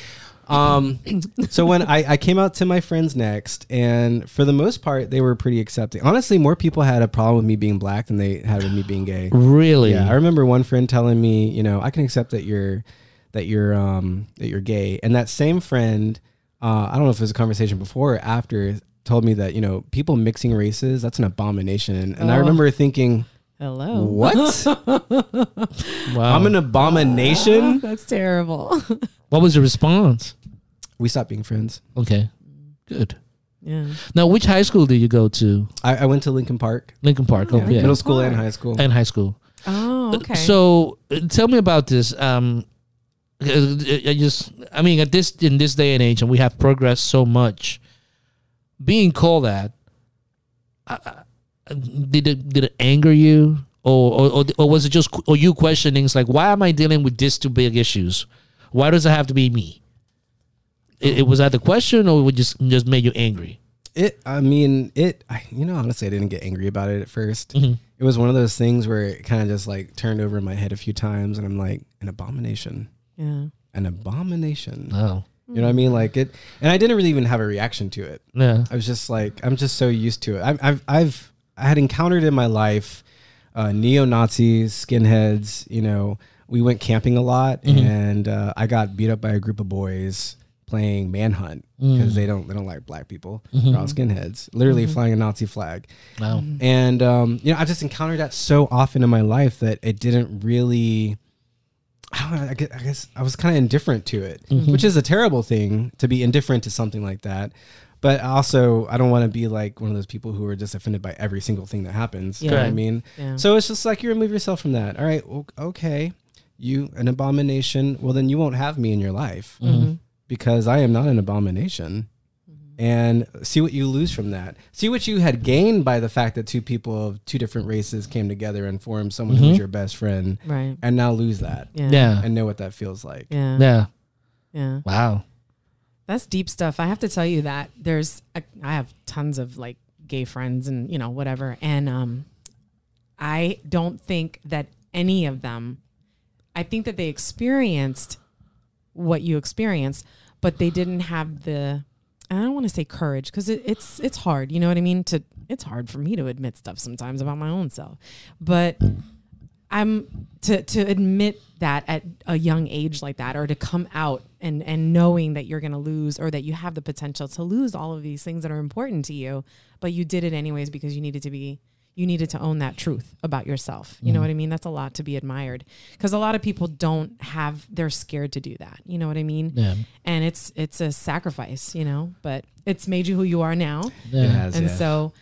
um, so when I, I came out to my friends next, and for the most part, they were pretty accepting. Honestly, more people had a problem with me being black than they had with me being gay. really? Yeah, I remember one friend telling me, you know, I can accept that you're that you're um that you're gay, and that same friend, uh, I don't know if it was a conversation before or after, told me that you know people mixing races that's an abomination, and I Oh. remember thinking, Hello. what? wow. I'm an abomination. That's terrible. what was the response? We stopped being friends. Okay, good. yeah. Now, which high school did you go to? I, I went to Lincoln Park, Lincoln Park. Oh, Oh, yeah. middle school and high school. and high school. Oh, okay. So, uh, tell me about this. Um, uh, I just, I mean, at this in this day and age, and we have progressed so much. Being called that, uh, uh, did it did it anger you, or or, or or was it just, or you questioning? It's like, why am I dealing with these two big issues? Why does it have to be me? It, it was that the question, or it would just just made you angry? It, I mean, it, I, you know, honestly, I didn't get angry about it at 1st Mhm. It was one of those things where it kind of just like turned over in my head a few times, and I'm like, an abomination, yeah. an abomination. Oh, You know what I mean? Like it, and I didn't really even have a reaction to it. yeah. I was just like, I'm just so used to it. I've, I've, I've I had encountered in my life uh, neo Nazis, skinheads. You know, we went camping a lot, Mhm. and uh, I got beat up by a group of boys playing manhunt because Mm. they don't they don't like black people. Mhm. They're all skinheads, literally flying a Nazi flag. Wow. And um, you know, I just encountered that so often in my life that it didn't really. I don't know. I guess I, guess I was kind of indifferent to it, Mhm. which is a terrible thing to be indifferent to something like that. But also, I don't want to be like one of those people who are just offended by every single thing that happens. You know what I mean? Yeah. So it's just like you remove yourself from that. All right, okay, you an abomination. Well, then you won't have me in your life Mhm. Because I am not an abomination. And see what you lose from that. See what you had gained by the fact that two people of two different races came together and formed someone Mhm. who's your best friend, Right. and now lose that Yeah. Yeah. and know what that feels like. Yeah. Yeah. Yeah. Wow. That's deep stuff. I have to tell you that there's I I have tons of like gay friends and you know whatever and um I don't think that any of them I think that they experienced what you experienced but they didn't have the I don't want to say courage because it, it's it's hard, you know what I mean? To it's hard for me to admit stuff sometimes about my own self. But I'm to to admit that at a young age like that, or to come out and and knowing that you're going to lose, or that you have the potential to lose all of these things that are important to you, but you did it anyways because you needed to be you needed to own that truth about yourself. You know mm-hmm. what I mean? That's a lot to be admired because a lot of people don't have they're scared to do that. You know what I mean? Yeah. And it's it's a sacrifice, you know, but it's made you who you are now. Yeah. It has, And yeah. so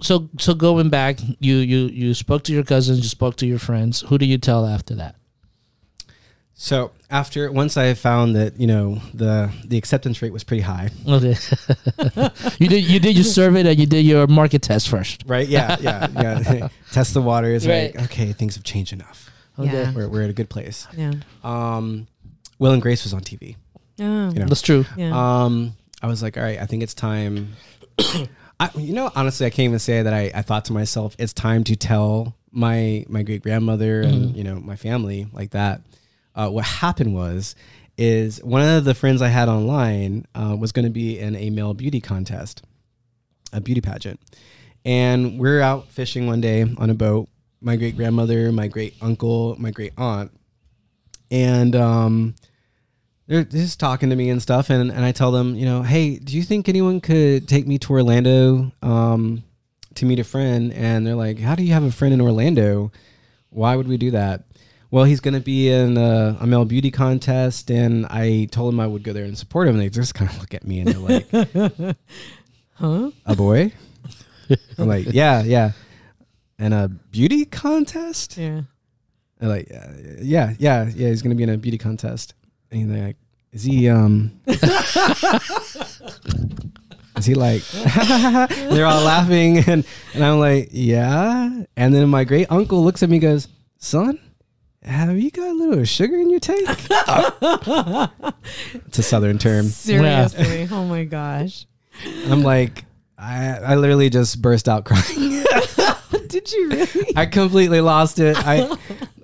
So so going back, you you you spoke to your cousins, you spoke to your friends. Who do you tell after that? So after once I found that you know the the acceptance rate was pretty high, Okay. you did you did your survey and you did your market test first. right? Yeah, yeah, yeah. Test the waters, right? Right. Okay, things have changed enough. yeah. We're we're at a good place. Yeah. Um, Will and Grace was on TV. Oh, You know. That's true. yeah. Um, I was like, all right, I think it's time. I, you know, honestly, I can't even say that I, I thought to myself, it's time to tell my my great grandmother and you know my family like that. Uh, what happened was, is one of the friends I had online uh, was going to be in a male beauty contest, a beauty pageant, and we're out fishing one day on a boat. My great grandmother, my great uncle, my great aunt, and um, they're just talking to me and stuff and, and i tell them you know hey do you think anyone could take me to orlando um, to meet a friend? And they're like how do you have a friend in orlando? Why would we do that well he's going to be in a, a male beauty contest and i told him i would go there and support him and they just kind of look at me and they're like huh? a boy i'm like yeah yeah and a beauty contest Yeah. they're like, uh, yeah, yeah, yeah. He's gonna be in a beauty contest, and they're like, is he um is he like they're all laughing and and i'm like yeah and then my great uncle looks at me and goes son have you got a little sugar in your tank it's a southern term Seriously. Oh my gosh. i'm like i i literally just burst out crying Did you really? I completely lost it. I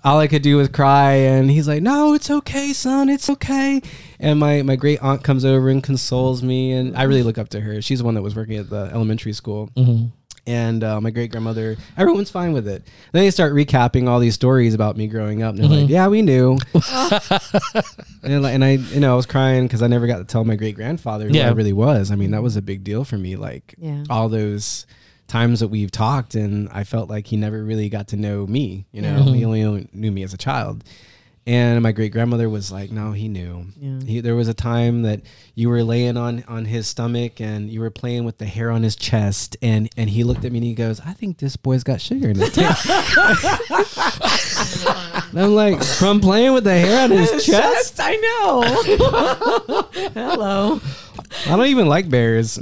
all I could do was cry, and he's like, "No, it's okay, son. It's okay." And my my great aunt comes over and consoles me, and I really look up to her. She's the one that was working at the elementary school. Mm-hmm. And uh, my great grandmother, everyone's fine with it. Then they start recapping all these stories about me growing up. And they're like, "Yeah, we knew." and, like, and I, you know, I was crying because I never got to tell my great grandfather who Yeah. I really was. I mean, that was a big deal for me. Like Yeah. all those times that we've talked, and I felt like he never really got to know me. You know, Mhm. he only knew me as a child. And my great grandmother was like, "No, he knew. Yeah. He, there was a time that you were laying on on his stomach and you were playing with the hair on his chest, and and he looked at me and he goes, "I think this boy's got sugar in his tank." I'm like, from playing with the hair on his chest. I know. Hello. I don't even like bears.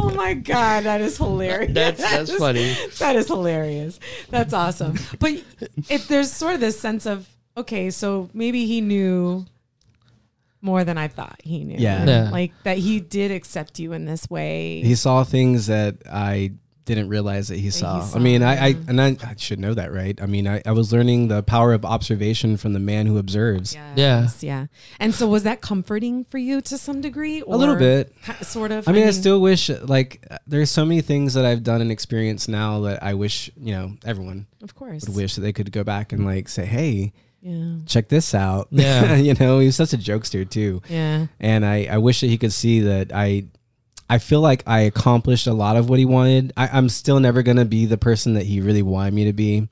Oh my god, that is hilarious. That's- that's funny. That is hilarious. That's awesome. But if there's sort of this sense of okay, so maybe he knew more than I thought he knew. Yeah. Yeah. Like that he did accept you in this way. he saw things that I didn't realize that he he saw. saw, I mean, I, I and I, I should know that, right? I mean, I, I was learning the power of observation from the man who observes. Yes, yeah. And so was that comforting for you to some degree? A little bit. ki- Sort of. I mean, I still wish like there's so many things that I've done and experienced now that I wish you know everyone Of course. would wish that they could go back and like say, hey, Yeah. check this out. Yeah. you know, he was such a jokester too. Yeah. and I, I wish that he could see that I I feel like I accomplished a lot of what he wanted. I, I'm still never gonna be the person that he really wanted me to be.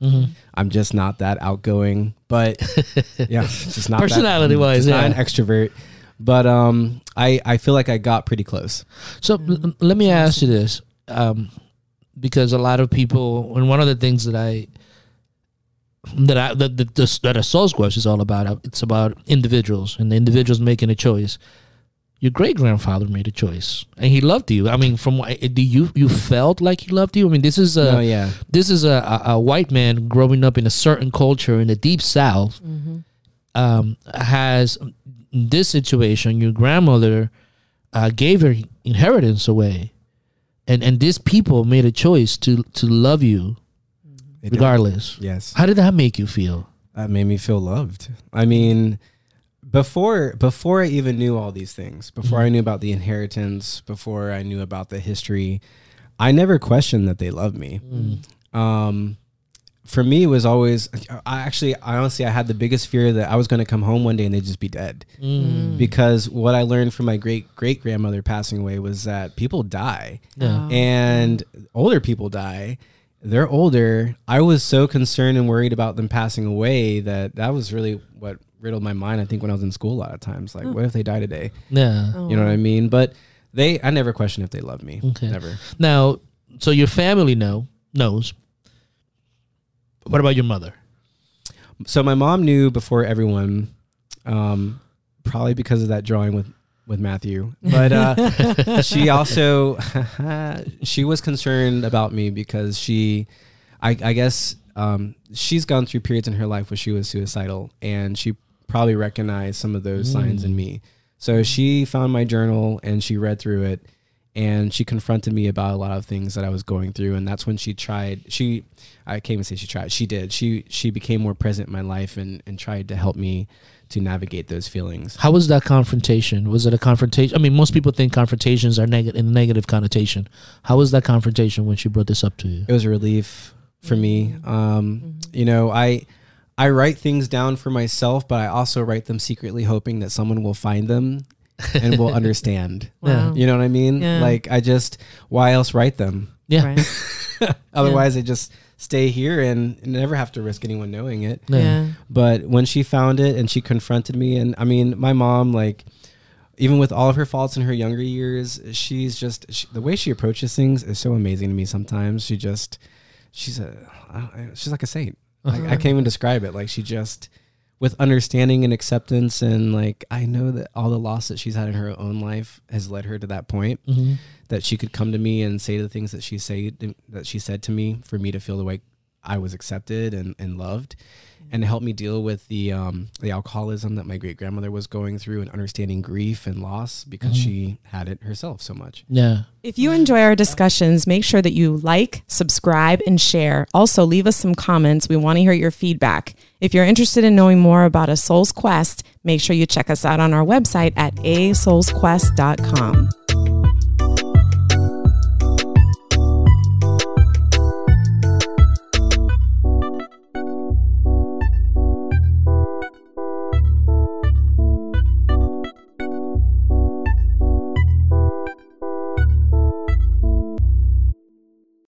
I'm just not that outgoing, but yeah, just not that- Personality-wise, just not an extrovert. But um, I I feel like I got pretty close. So l- let me ask you this, um, because a lot of people, and one of the things that I that I that this, that a Soul's Quest is all about, uh, it's about individuals and the individuals making a choice. Your great grandfather made a choice, and he loved you. I mean, from what- do you you felt like he loved you? I mean, this is a oh yeah, this is a, a, a white man growing up in a certain culture in the deep south um, has this situation your grandmother uh, gave her inheritance away and and these people made a choice to to love you They did. regardless Yes, how did that make you feel that made me feel loved. I mean, before before I even knew all these things, before I mm-hmm. knew about the inheritance, before I knew about the history, I never questioned that they loved me. Mm. Um, for me, it was always I actually I honestly I had the biggest fear that I was going to come home one day and they'd just be dead. Mm. Because what I learned from my great great grandmother passing away was that people die. Yeah. Oh. And older people die. They're older. I was so concerned and worried about them passing away that that was really what riddled my mind i think when i was in school a lot of times. Like what if they die today? Yeah. You know what i mean? But they i never question if they love me. Okay. never. Now so your family know knows. What about your mother? So my mom knew before everyone um probably because of that drawing with with Matthew, but uh, she also she was concerned about me because she, I, I guess, um, she's gone through periods in her life where she was suicidal, and she probably recognized some of those signs in mm. me. So she found my journal and she read through it, and she confronted me about a lot of things that I was going through, and that's when she tried. She, I can't even say she tried. She did. She she became more present in my life and and tried to help me to navigate those feelings. how was that confrontation was it a confrontation i mean most people think confrontations are negative in a negative connotation how was that confrontation when she brought this up to you it was a relief for me. Mm-hmm. Um, mm-hmm. You know, I I write things down for myself, but I also write them secretly, hoping that someone will find them and will understand. Wow. You know what I mean? Yeah. Like I just why else write them? yeah Right. Otherwise, I just stay here and never have to risk anyone knowing it. Yeah. Yeah. But when she found it and she confronted me, and I mean, my mom, like, even with all of her faults in her younger years, she's just she, the way she approaches things is so amazing to me. Sometimes she just, she's a, I- I- she's like a saint. Like I can't even describe it. Like she just with understanding and acceptance and like I know that all the loss that she's had in her own life has led her to that point Mm-hmm. that she could come to me and say the things that she say that she said to me for me to feel the way I was accepted and, and loved and to help me deal with the um, the alcoholism that my great grandmother was going through and understanding grief and loss because she had it herself so much. Yeah. If you enjoy our discussions, make sure that you like, subscribe, and share. Also, leave us some comments. We want to hear your feedback. If you're interested in knowing more about A Soul's Quest, make sure you check us out on our website at asoulsquest.com.